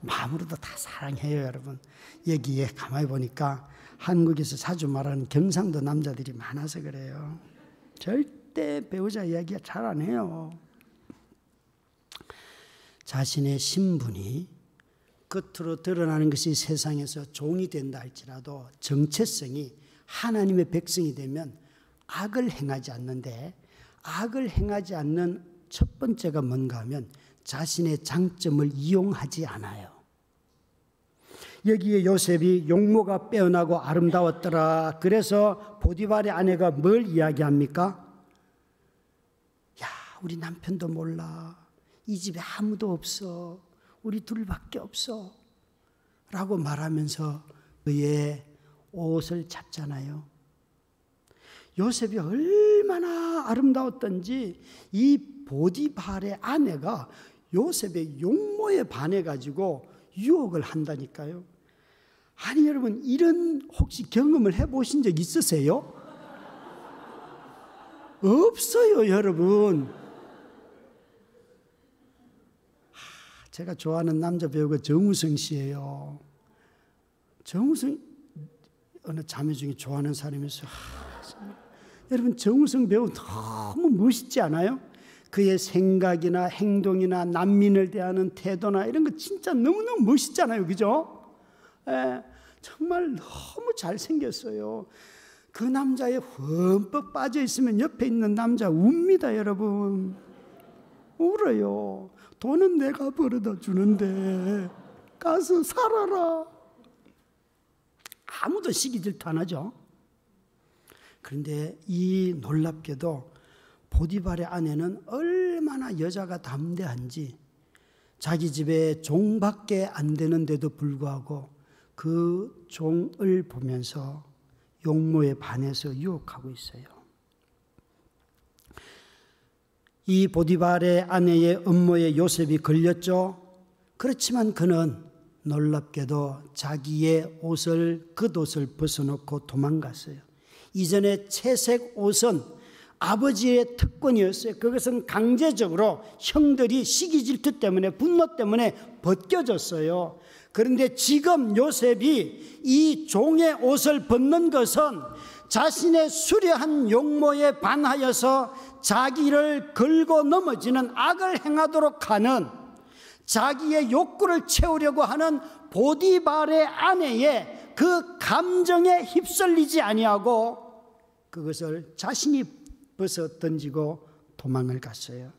Speaker 1: 마음으로도 다 사랑해요, 여러분. 여기에 가만히 보니까 한국에서 자주 말하는 경상도 남자들이 많아서 그래요. 절대 배우자 이야기가 잘안 해요. 자신의 신분이 겉으로 드러나는 것이 세상에서 종이 된다 할지라도 정체성이 하나님의 백성이 되면 악을 행하지 않는데 악을 행하지 않는 첫 번째가 뭔가 하면 자신의 장점을 이용하지 않아요. 여기에 요셉이 용모가 빼어나고 아름다웠더라. 그래서 보디발의 아내가 뭘 이야기합니까? 야, 우리 남편도 몰라. 이 집에 아무도 없어. 우리 둘밖에 없어. 라고 말하면서 그의 옷을 잡잖아요. 요셉이 얼마나 아름다웠던지 이 보디발의 아내가 요셉의 용모에 반해 가지고 유혹을 한다니까요. 아니 여러분 이런 혹시 경험을 해 보신 적 있으세요? 없어요 여러분. 제가 좋아하는 남자 배우가 정우성 씨예요. 정우성 어느 자매 중에 좋아하는 사람이 있어요. 여러분 정우성 배우 너무 멋있지 않아요? 그의 생각이나 행동이나 난민을 대하는 태도나 이런 거 진짜 너무너무 멋있잖아요. 그죠? 예, 정말 너무 잘생겼어요. 그 남자에 흠뻑 빠져 있으면 옆에 있는 남자 웁니다, 여러분. 울어요. 돈은 내가 벌어다 주는데 가서 살아라. 아무도 시기 질투 안 하죠. 그런데 이 놀랍게도 보디발의 아내는 얼마나 여자가 담대한지 자기 집에 종밖에 안 되는데도 불구하고 그 종을 보면서 용모에 반해서 유혹하고 있어요. 이 보디발의 아내의 음모에 요셉이 걸렸죠. 그렇지만 그는 놀랍게도 자기의 옷을 겉옷을 벗어놓고 도망갔어요. 이전에 채색 옷은 아버지의 특권이었어요. 그것은 강제적으로 형들이 시기 질투 때문에 분노 때문에 벗겨졌어요. 그런데 지금 요셉이 이 종의 옷을 벗는 것은 자신의 수려한 용모에 반하여서 자기를 걸고 넘어지는 악을 행하도록 하는 자기의 욕구를 채우려고 하는 보디발의 아내의 그 감정에 휩쓸리지 아니하고 그것을 자신이 벗어 던지고 도망을 갔어요.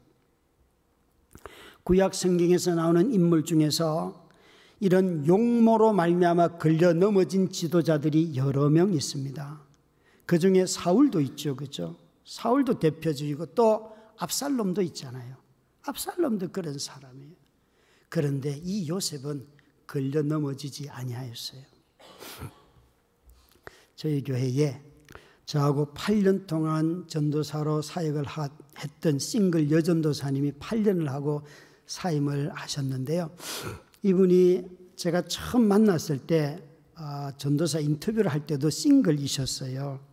Speaker 1: 구약 성경에서 나오는 인물 중에서 이런 용모로 말미암아 걸려 넘어진 지도자들이 여러 명 있습니다. 그 중에 사울도 있죠, 그죠? 사울도 대표적이고 또 압살롬도 있잖아요. 압살롬도 그런 사람이에요. 그런데 이 요셉은 걸려 넘어지지 아니하였어요. 저희 교회에 저하고 8년 동안 전도사로 사역을 했던 싱글 여전도사님이 8년을 하고 사임을 하셨는데요. 이분이 제가 처음 만났을 때 아, 전도사 인터뷰를 할 때도 싱글이셨어요.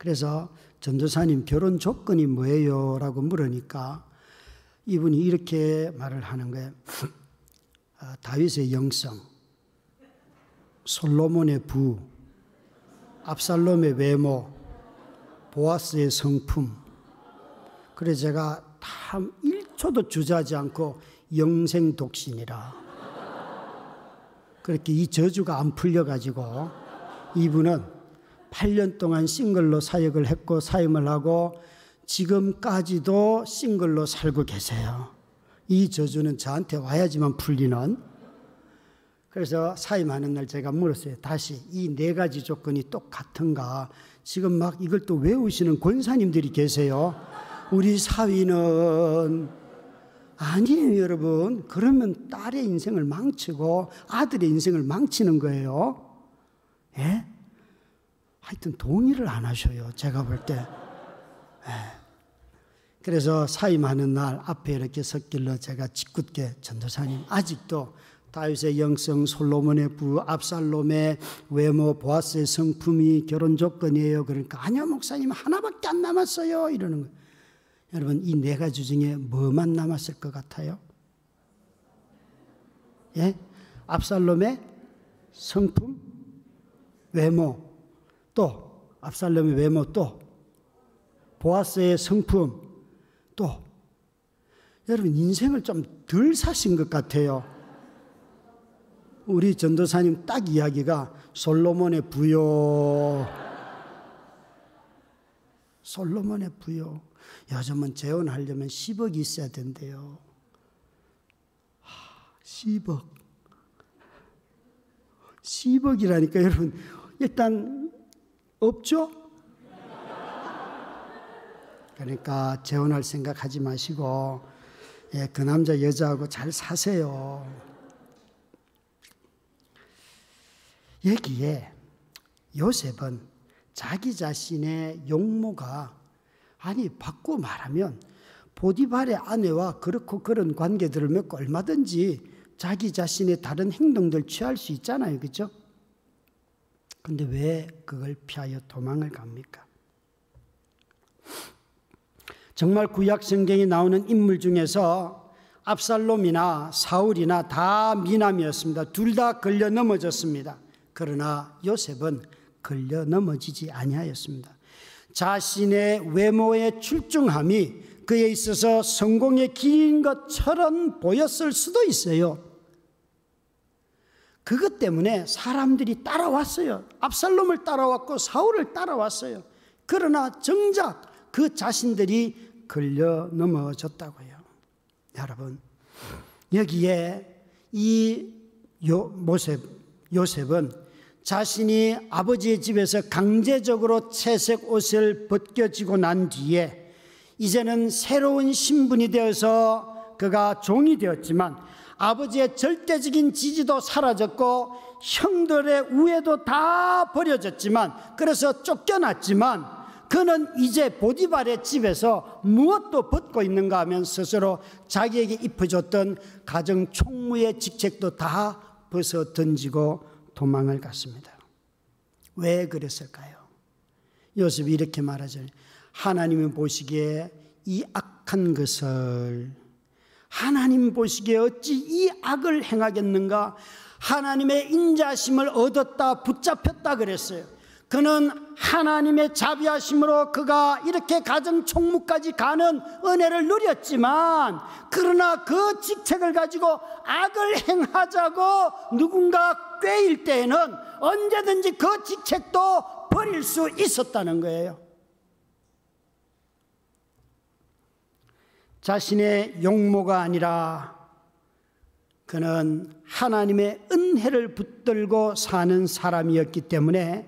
Speaker 1: 그래서 전도사님 결혼 조건이 뭐예요? 라고 물으니까 이분이 이렇게 말을 하는 거예요. 아, 다윗의 영성, 솔로몬의 부, 압살롬의 외모, 보아스의 성품. 그래 제가 참 1초도 주저하지 않고 영생 독신이라. 그렇게 이 저주가 안 풀려가지고 이분은 8년 동안 싱글로 사역을 했고 사임을 하고 지금까지도 싱글로 살고 계세요. 이 저주는 저한테 와야지만 풀리는. 그래서 사임하는 날 제가 물었어요. 다시 이 네 가지 조건이 똑같은가? 지금 막 이걸 또 외우시는 권사님들이 계세요. 우리 사위는 아니에요, 여러분. 그러면 딸의 인생을 망치고 아들의 인생을 망치는 거예요. 예? 하여튼 동의를 안 하셔요. 제가 볼 때. 예. 그래서 사임하는 날 앞에 이렇게 섰길로 제가 짓궂게 전도사님 아직도 다윗의 영성, 솔로몬의 부, 압살롬의 외모, 보아스의 성품이 결혼 조건이에요. 그러니까 아니요 목사님 하나밖에 안 남았어요. 이러는 거예요. 여러분 이 네 가지 중에 뭐만 남았을 것 같아요? 예? 압살롬의 성품, 외모, 또 압살롬의 외모 또 보아스의 성품 또 여러분 인생을 좀 덜 사신 것 같아요. 우리 전도사님 딱 이야기가 솔로몬의 부요. 솔로몬의 부요. 요즘은 재혼하려면 10억이 있어야 된대요. 10억. 10억이라니까 여러분 일단 없죠? 그러니까 재혼할 생각 하지 마시고 예, 그 남자 여자하고 잘 사세요. 여기에 요셉은 자기 자신의 용모가 아니 바꿔 말하면 보디발의 아내와 그렇고 그런 관계들을 맺고 얼마든지 자기 자신의 다른 행동들 취할 수 있잖아요. 그죠? 근데 왜 그걸 피하여 도망을 갑니까? 정말 구약 성경에 나오는 인물 중에서 압살롬이나 사울이나 다 미남이었습니다. 둘 다 걸려 넘어졌습니다. 그러나 요셉은 걸려 넘어지지 아니하였습니다. 자신의 외모의 출중함이 그에 있어서 성공의 길인 것처럼 보였을 수도 있어요. 그것 때문에 사람들이 따라왔어요. 압살롬을 따라왔고 사울을 따라왔어요. 그러나 정작 그 자신들이 걸려 넘어졌다고요. 여러분, 여기에 이 요, 모셉, 요셉은 자신이 아버지의 집에서 강제적으로 채색 옷을 벗겨지고 난 뒤에 이제는 새로운 신분이 되어서 그가 종이 되었지만 아버지의 절대적인 지지도 사라졌고 형들의 우애도 다 버려졌지만 그래서 쫓겨났지만 그는 이제 보디발의 집에서 무엇도 벗고 있는가 하면 스스로 자기에게 입혀줬던 가정 총무의 직책도 다 벗어 던지고 도망을 갔습니다. 왜 그랬을까요? 요셉이 이렇게 말하죠. 하나님이 보시기에 이 악한 것을 하나님 보시기에 어찌 이 악을 행하겠는가? 하나님의 인자심을 얻었다 붙잡혔다 그랬어요. 그는 하나님의 자비하심으로 그가 이렇게 가정 총무까지 가는 은혜를 누렸지만 그러나 그 직책을 가지고 악을 행하자고 누군가 꾀일 때에는 언제든지 그 직책도 버릴 수 있었다는 거예요. 자신의 용모가 아니라 그는 하나님의 은혜를 붙들고 사는 사람이었기 때문에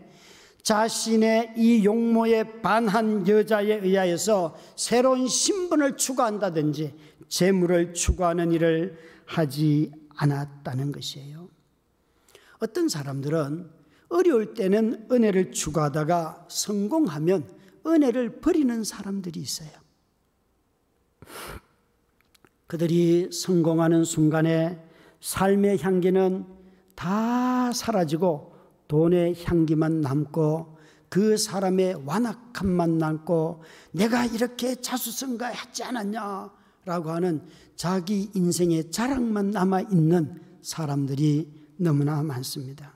Speaker 1: 자신의 이 용모에 반한 여자에 의하여서 새로운 신분을 추구한다든지 재물을 추구하는 일을 하지 않았다는 것이에요. 어떤 사람들은 어려울 때는 은혜를 추구하다가 성공하면 은혜를 버리는 사람들이 있어요. 그들이 성공하는 순간에 삶의 향기는 다 사라지고 돈의 향기만 남고 그 사람의 완악함만 남고 내가 이렇게 자수성가했지 않았냐라고 하는 자기 인생의 자랑만 남아 있는 사람들이 너무나 많습니다.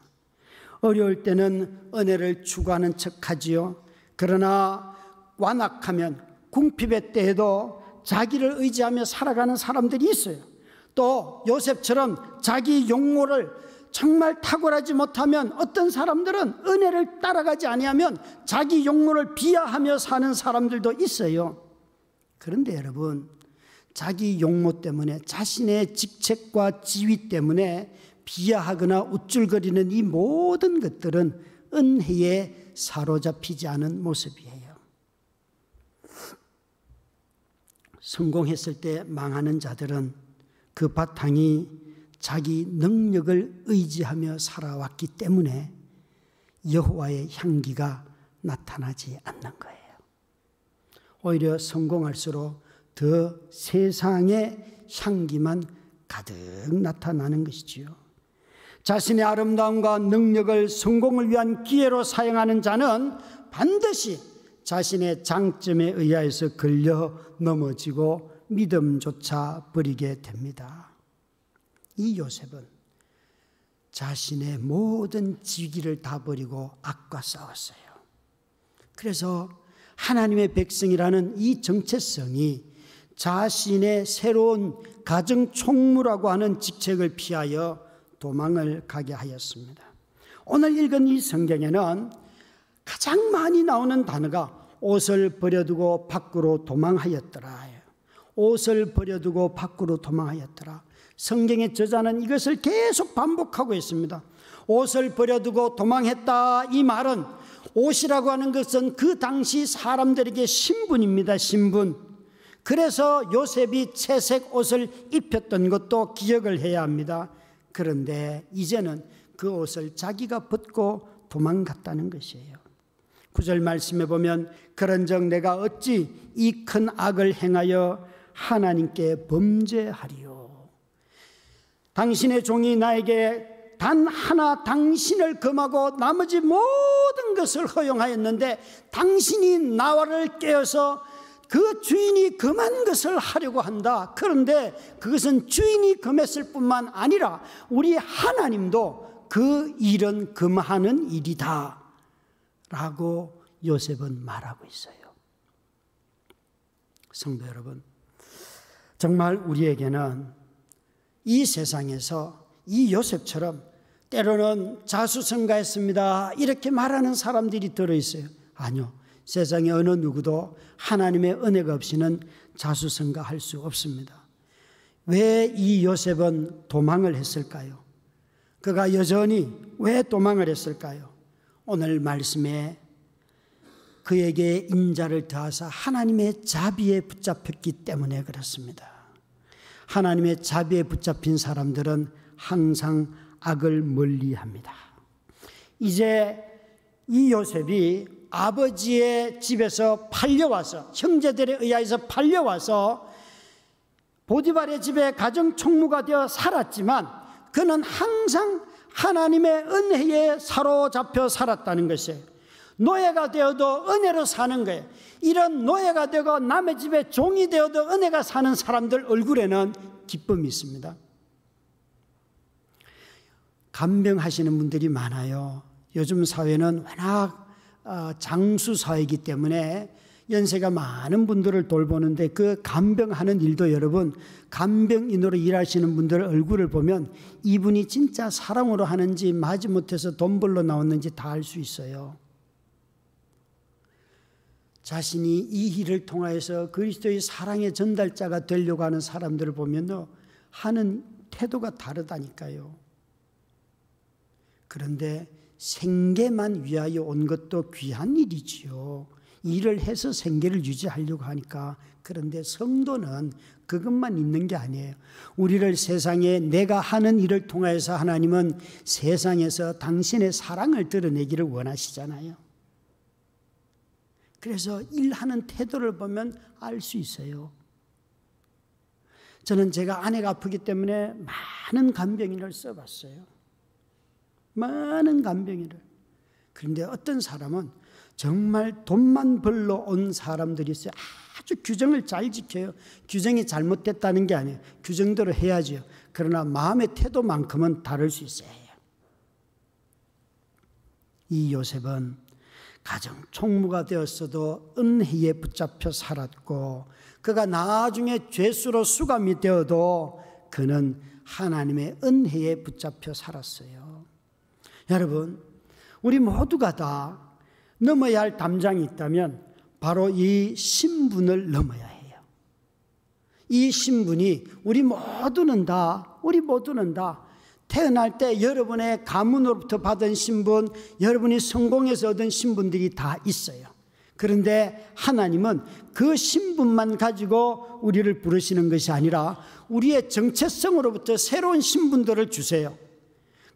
Speaker 1: 어려울 때는 은혜를 추구하는 척 하지요. 그러나 완악하면 궁핍의 때에도 자기를 의지하며 살아가는 사람들이 있어요. 또 요셉처럼 자기 용모를 정말 탁월하지 못하면 어떤 사람들은 은혜를 따라가지 아니하면 자기 용모를 비하하며 사는 사람들도 있어요. 그런데 여러분, 자기 용모 때문에 자신의 직책과 지위 때문에 비하하거나 우쭐거리는 이 모든 것들은 은혜에 사로잡히지 않은 모습이에요. 성공했을 때 망하는 자들은 그 바탕이 자기 능력을 의지하며 살아왔기 때문에 여호와의 향기가 나타나지 않는 거예요. 오히려 성공할수록 더 세상의 향기만 가득 나타나는 것이지요. 자신의 아름다움과 능력을 성공을 위한 기회로 사용하는 자는 반드시 자신의 장점에 의하여서 걸려 넘어지고 믿음조차 버리게 됩니다. 이 요셉은 자신의 모든 지기를 다 버리고 악과 싸웠어요. 그래서 하나님의 백성이라는 이 정체성이 자신의 새로운 가정 총무라고 하는 직책을 피하여 도망을 가게 하였습니다. 오늘 읽은 이 성경에는 가장 많이 나오는 단어가 옷을 버려두고 밖으로 도망하였더라. 옷을 버려두고 밖으로 도망하였더라. 성경의 저자는 이것을 계속 반복하고 있습니다. 옷을 버려두고 도망했다. 이 말은 옷이라고 하는 것은 그 당시 사람들에게 신분입니다. 신분. 그래서 요셉이 채색 옷을 입혔던 것도 기억을 해야 합니다. 그런데 이제는 그 옷을 자기가 벗고 도망갔다는 것이에요. 구절 말씀에 보면 그런적 내가 어찌 이 큰 악을 행하여 하나님께 범죄하리요. 당신의 종이 나에게 단 하나 당신을 금하고 나머지 모든 것을 허용하였는데 당신이 나와를 깨어서 그 주인이 금한 것을 하려고 한다. 그런데 그것은 주인이 금했을 뿐만 아니라 우리 하나님도 그 일은 금하는 일이다. 라고 요셉은 말하고 있어요. 성도 여러분, 정말 우리에게는 이 세상에서 이 요셉처럼 때로는 자수성가했습니다. 이렇게 말하는 사람들이 들어있어요. 아니요. 세상에 어느 누구도 하나님의 은혜가 없이는 자수성가할 수 없습니다. 왜 이 요셉은 도망을 했을까요? 그가 여전히 왜 도망을 했을까요? 오늘 말씀에 그에게 인자를 더하사 하나님의 자비에 붙잡혔기 때문에 그렇습니다. 하나님의 자비에 붙잡힌 사람들은 항상 악을 멀리 합니다. 이제 이 요셉이 아버지의 집에서 팔려와서 형제들에 의하여서 팔려와서 보디발의 집에 가정 총무가 되어 살았지만 그는 항상 하나님의 은혜에 사로잡혀 살았다는 것이에요. 노예가 되어도 은혜로 사는 거예요. 이런 노예가 되고 남의 집에 종이 되어도 은혜가 사는 사람들 얼굴에는 기쁨이 있습니다. 간병하시는 분들이 많아요. 요즘 사회는 워낙 어, 장수 사회이기 때문에 연세가 많은 분들을 돌보는데 그 간병하는 일도 여러분 간병인으로 일하시는 분들 얼굴을 보면 이분이 진짜 사랑으로 하는지 마지못해서 돈 벌러 나왔는지 다 알 수 있어요. 자신이 이 일을 통하여서 그리스도의 사랑의 전달자가 되려고 하는 사람들을 보면요 하는 태도가 다르다니까요. 그런데 생계만 위하여 온 것도 귀한 일이지요. 일을 해서 생계를 유지하려고 하니까 그런데 성도는 그것만 있는 게 아니에요. 우리를 세상에 내가 하는 일을 통해서 하나님은 세상에서 당신의 사랑을 드러내기를 원하시잖아요. 그래서 일하는 태도를 보면 알 수 있어요. 저는 제가 아내가 아프기 때문에 많은 간병인을 써봤어요. 많은 간병인을. 그런데 어떤 사람은 정말 돈만 벌러 온 사람들이 있어요. 아주 규정을 잘 지켜요. 규정이 잘못됐다는 게 아니에요. 규정대로 해야죠. 그러나 마음의 태도만큼은 다를 수 있어요. 이 요셉은 가정 총무가 되었어도 은혜에 붙잡혀 살았고 그가 나중에 죄수로 수감이 되어도 그는 하나님의 은혜에 붙잡혀 살았어요. 여러분, 우리 모두가 다 넘어야 할 담장이 있다면 바로 이 신분을 넘어야 해요. 이 신분이 우리 모두는 다, 우리 모두는 다 태어날 때 여러분의 가문으로부터 받은 신분, 여러분이 성공해서 얻은 신분들이 다 있어요. 그런데 하나님은 그 신분만 가지고 우리를 부르시는 것이 아니라 우리의 정체성으로부터 새로운 신분들을 주세요.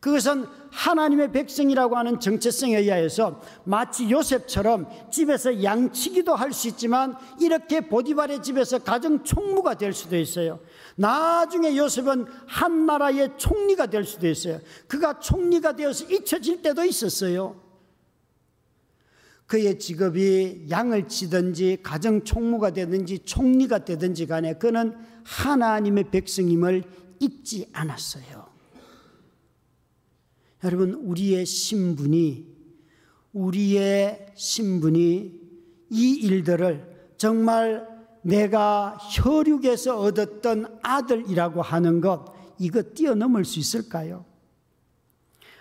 Speaker 1: 그것은 하나님의 백성이라고 하는 정체성에 의하여서 마치 요셉처럼 집에서 양치기도 할 수 있지만 이렇게 보디발의 집에서 가정 총무가 될 수도 있어요. 나중에 요셉은 한 나라의 총리가 될 수도 있어요. 그가 총리가 되어서 잊혀질 때도 있었어요. 그의 직업이 양을 치든지 가정 총무가 되든지 총리가 되든지 간에 그는 하나님의 백성임을 잊지 않았어요. 여러분, 우리의 신분이, 우리의 신분이 이 일들을 정말 내가 혈육에서 얻었던 아들이라고 하는 것, 이거 뛰어넘을 수 있을까요?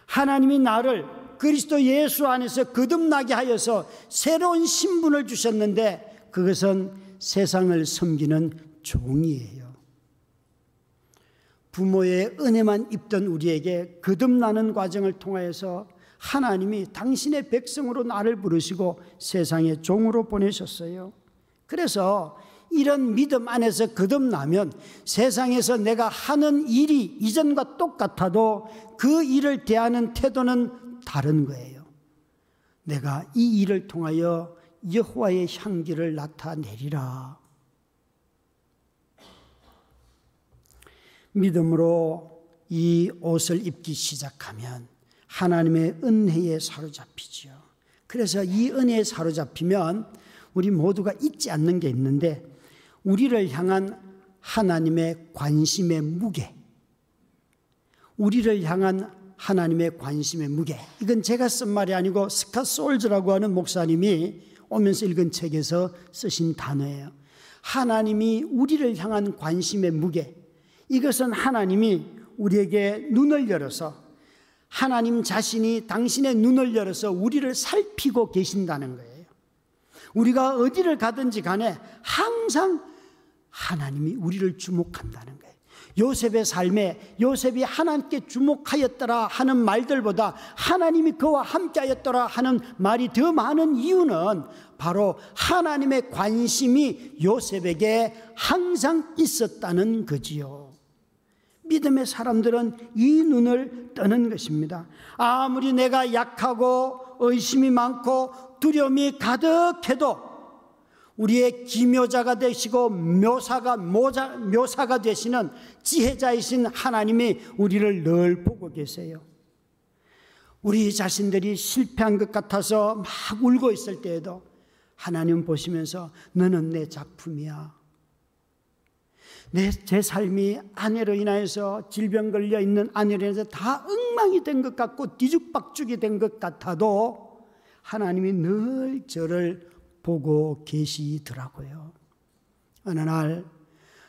Speaker 1: 하나님이 나를 그리스도 예수 안에서 거듭나게 하여서 새로운 신분을 주셨는데 그것은 세상을 섬기는 종이에요. 부모의 은혜만 입던 우리에게 거듭나는 과정을 통하여서 하나님이 당신의 백성으로 나를 부르시고 세상의 종으로 보내셨어요. 그래서 이런 믿음 안에서 거듭나면 세상에서 내가 하는 일이 이전과 똑같아도 그 일을 대하는 태도는 다른 거예요. 내가 이 일을 통하여 여호와의 향기를 나타내리라. 믿음으로 이 옷을 입기 시작하면 하나님의 은혜에 사로잡히지요. 그래서 이 은혜에 사로잡히면 우리 모두가 잊지 않는 게 있는데 우리를 향한 하나님의 관심의 무게, 우리를 향한 하나님의 관심의 무게. 이건 제가 쓴 말이 아니고 스카 솔즈라고 하는 목사님이 오면서 읽은 책에서 쓰신 단어예요. 하나님이 우리를 향한 관심의 무게. 이것은 하나님이 우리에게 눈을 열어서 하나님 자신이 당신의 눈을 열어서 우리를 살피고 계신다는 거예요. 우리가 어디를 가든지 간에 항상 하나님이 우리를 주목한다는 거예요. 요셉의 삶에 요셉이 하나님께 주목하였더라 하는 말들보다 하나님이 그와 함께하였더라 하는 말이 더 많은 이유는 바로 하나님의 관심이 요셉에게 항상 있었다는 거지요. 믿음의 사람들은 이 눈을 떠는 것입니다. 아무리 내가 약하고 의심이 많고 두려움이 가득해도 우리의 기묘자가 되시고 묘사가 모자, 묘사가 되시는 지혜자이신 하나님이 우리를 늘 보고 계세요. 우리 자신들이 실패한 것 같아서 막 울고 있을 때에도 하나님 보시면서 너는 내 작품이야. 내, 제 삶이 아내로 인하여서 질병 걸려 있는 아내로 인해서 다 엉망이 된 것 같고 뒤죽박죽이 된 것 같아도 하나님이 늘 저를 보고 계시더라고요. 어느 날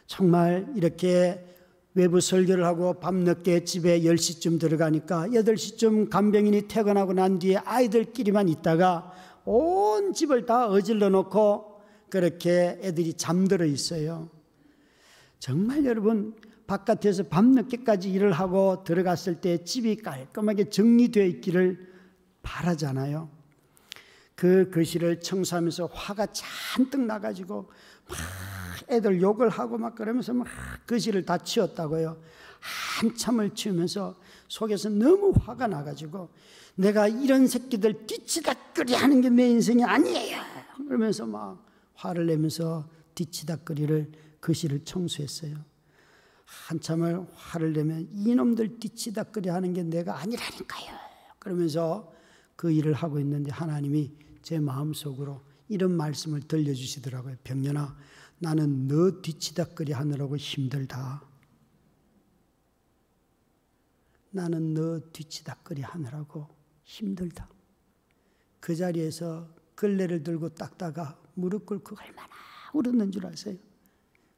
Speaker 1: 정말 이렇게 외부 설교를 하고 밤늦게 집에 10시쯤 들어가니까 8시쯤 간병인이 퇴근하고 난 뒤에 아이들끼리만 있다가 온 집을 다 어질러 놓고 그렇게 애들이 잠들어 있어요. 정말 여러분 바깥에서 밤늦게까지 일을 하고 들어갔을 때 집이 깔끔하게 정리되어 있기를 바라잖아요. 그 거실을 청소하면서 화가 잔뜩 나가지고 막 애들 욕을 하고 막 그러면서 막 거실을 다 치웠다고요. 한참을 치우면서 속에서 너무 화가 나가지고 내가 이런 새끼들 뒤치다거리 하는 게 내 인생이 아니에요. 그러면서 막 화를 내면서 뒤치다거리를 거실을 청소했어요. 한참을 화를 내면 이놈들 뒤치다거리 하는 게 내가 아니라니까요. 그러면서 그 일을 하고 있는데 하나님이 제 마음속으로 이런 말씀을 들려주시더라고요. 병년아, 나는 너 뒤치다거리 하느라고 힘들다. 나는 너 뒤치다거리 하느라고 힘들다. 그 자리에서 걸레를 들고 닦다가 무릎 꿇고 얼마나 울었는 줄 아세요?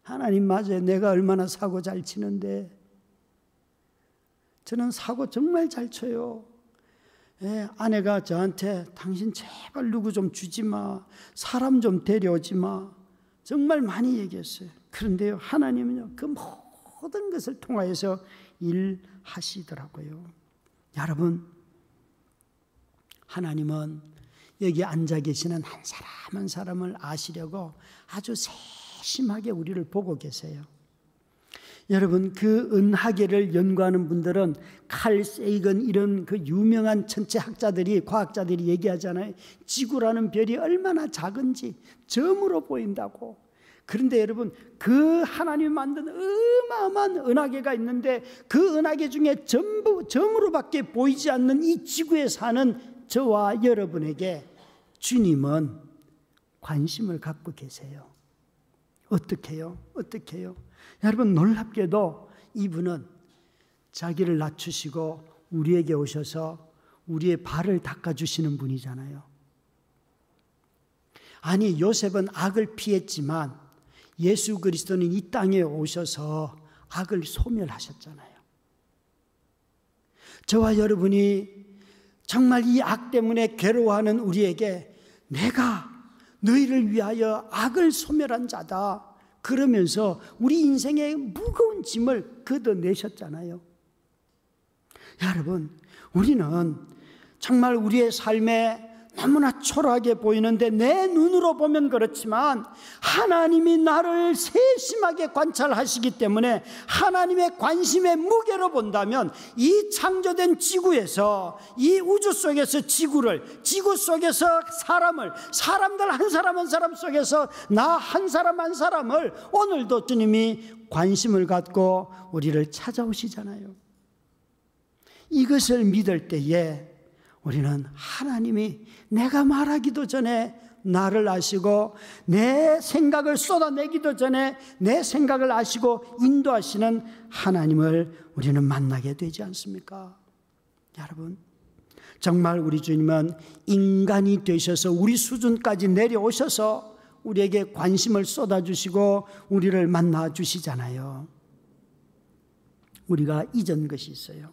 Speaker 1: 하나님 맞아요. 내가 얼마나 사고 잘 치는데. 저는 사고 정말 잘 쳐요. 예, 아내가 저한테 당신 제발 누구 좀 주지 마. 사람 좀 데려오지 마. 정말 많이 얘기했어요. 그런데요, 하나님은요, 그 모든 것을 통하여서 일하시더라고요. 여러분, 하나님은 여기 앉아 계시는 한 사람 한 사람을 아시려고 아주 세 심하게 우리를 보고 계세요. 여러분 그 은하계를 연구하는 분들은 칼 세이건 이런 그 유명한 천체 학자들이 과학자들이 얘기하잖아요. 지구라는 별이 얼마나 작은지 점으로 보인다고. 그런데 여러분 그 하나님 만든 어마어마한 은하계가 있는데 그 은하계 중에 전부 점으로밖에 보이지 않는 이 지구에 사는 저와 여러분에게 주님은 관심을 갖고 계세요. 어떻게요? 어떻게요? 여러분 놀랍게도 이분은 자기를 낮추시고 우리에게 오셔서 우리의 발을 닦아주시는 분이잖아요. 아니, 요셉은 악을 피했지만 예수 그리스도는 이 땅에 오셔서 악을 소멸하셨잖아요. 저와 여러분이 정말 이 악 때문에 괴로워하는 우리에게 내가 너희를 위하여 악을 소멸한 자다. 그러면서 우리 인생의 무거운 짐을 걷어내셨잖아요. 여러분, 우리는 정말 우리의 삶에 너무나 초라하게 보이는데 내 눈으로 보면 그렇지만 하나님이 나를 세심하게 관찰하시기 때문에 하나님의 관심의 무게로 본다면 이 창조된 지구에서 이 우주 속에서 지구를 지구 속에서 사람을 사람들 한 사람 한 사람 속에서 나 한 사람 한 사람을 오늘도 주님이 관심을 갖고 우리를 찾아오시잖아요. 이것을 믿을 때에 우리는 하나님이 내가 말하기도 전에 나를 아시고 내 생각을 쏟아내기도 전에 내 생각을 아시고 인도하시는 하나님을 우리는 만나게 되지 않습니까? 여러분, 정말 우리 주님은 인간이 되셔서 우리 수준까지 내려오셔서 우리에게 관심을 쏟아주시고 우리를 만나 주시잖아요. 우리가 잊은 것이 있어요.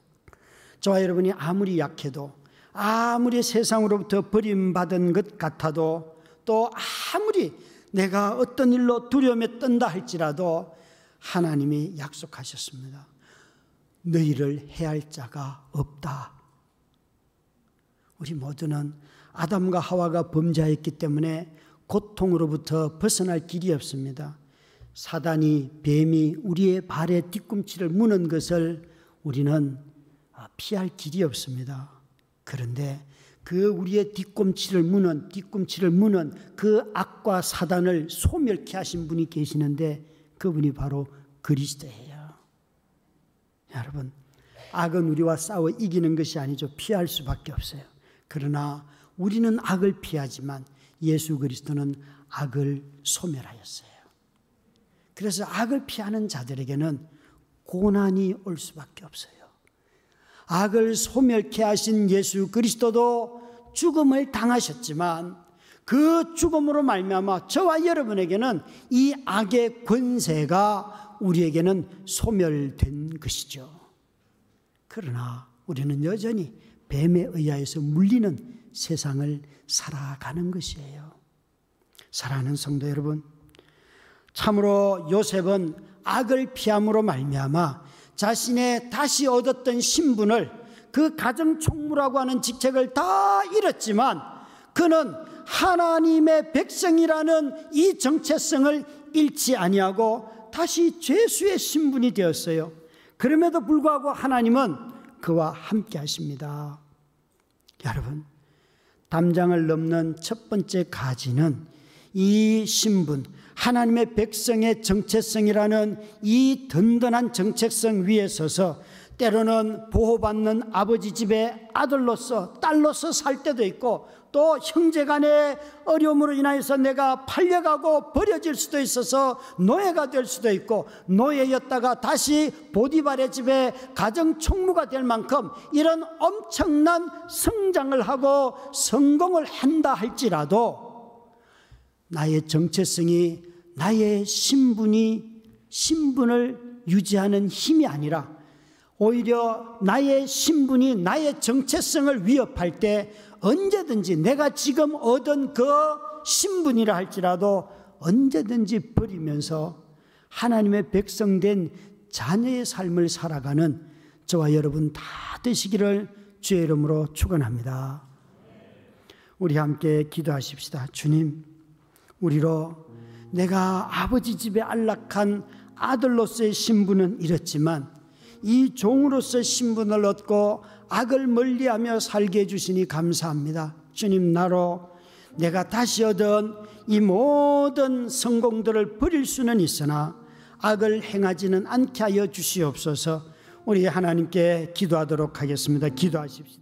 Speaker 1: 저와 여러분이 아무리 약해도 아무리 세상으로부터 버림받은 것 같아도 또 아무리 내가 어떤 일로 두려움에 떤다 할지라도 하나님이 약속하셨습니다. 너희를 해할 자가 없다. 우리 모두는 아담과 하와가 범죄했기 때문에 고통으로부터 벗어날 길이 없습니다. 사단이 뱀이 우리의 발에 뒤꿈치를 무는 것을 우리는 피할 길이 없습니다. 그런데 그 우리의 뒤꿈치를 무는 뒤꿈치를 무는 그 악과 사단을 소멸케 하신 분이 계시는데 그분이 바로 그리스도예요. 여러분 악은 우리와 싸워 이기는 것이 아니죠. 피할 수밖에 없어요. 그러나 우리는 악을 피하지만 예수 그리스도는 악을 소멸하였어요. 그래서 악을 피하는 자들에게는 고난이 올 수밖에 없어요. 악을 소멸케 하신 예수 그리스도도 죽음을 당하셨지만 그 죽음으로 말미암아 저와 여러분에게는 이 악의 권세가 우리에게는 소멸된 것이죠. 그러나 우리는 여전히 뱀에 의하여서 물리는 세상을 살아가는 것이에요. 사랑하는 성도 여러분, 참으로 요셉은 악을 피함으로 말미암아 자신의 다시 얻었던 신분을 그 가정 총무라고 하는 직책을 다 잃었지만 그는 하나님의 백성이라는 이 정체성을 잃지 아니하고 다시 죄수의 신분이 되었어요. 그럼에도 불구하고 하나님은 그와 함께 하십니다. 여러분, 담장을 넘는 첫 번째 가지는 이 신분, 하나님의 백성의 정체성이라는 이 든든한 정체성 위에 서서 때로는 보호받는 아버지 집의 아들로서 딸로서 살 때도 있고 또 형제 간의 어려움으로 인하여서 내가 팔려가고 버려질 수도 있어서 노예가 될 수도 있고 노예였다가 다시 보디발의 집에 가정 총무가 될 만큼 이런 엄청난 성장을 하고 성공을 한다 할지라도 나의 정체성이 나의 신분이 신분을 유지하는 힘이 아니라 오히려 나의 신분이 나의 정체성을 위협할 때 언제든지 내가 지금 얻은 그 신분이라 할지라도 언제든지 버리면서 하나님의 백성된 자녀의 삶을 살아가는 저와 여러분 다 되시기를 주의 이름으로 축원합니다. 우리 함께 기도하십시다. 주님, 우리로 내가 아버지 집에 안락한 아들로서의 신분은 잃었지만 이 종으로서 신분을 얻고 악을 멀리하며 살게 해주시니 감사합니다. 주님 나로 내가 다시 얻은 이 모든 성공들을 버릴 수는 있으나 악을 행하지는 않게 하여 주시옵소서 우리 하나님께 기도하도록 하겠습니다. 기도하십시다.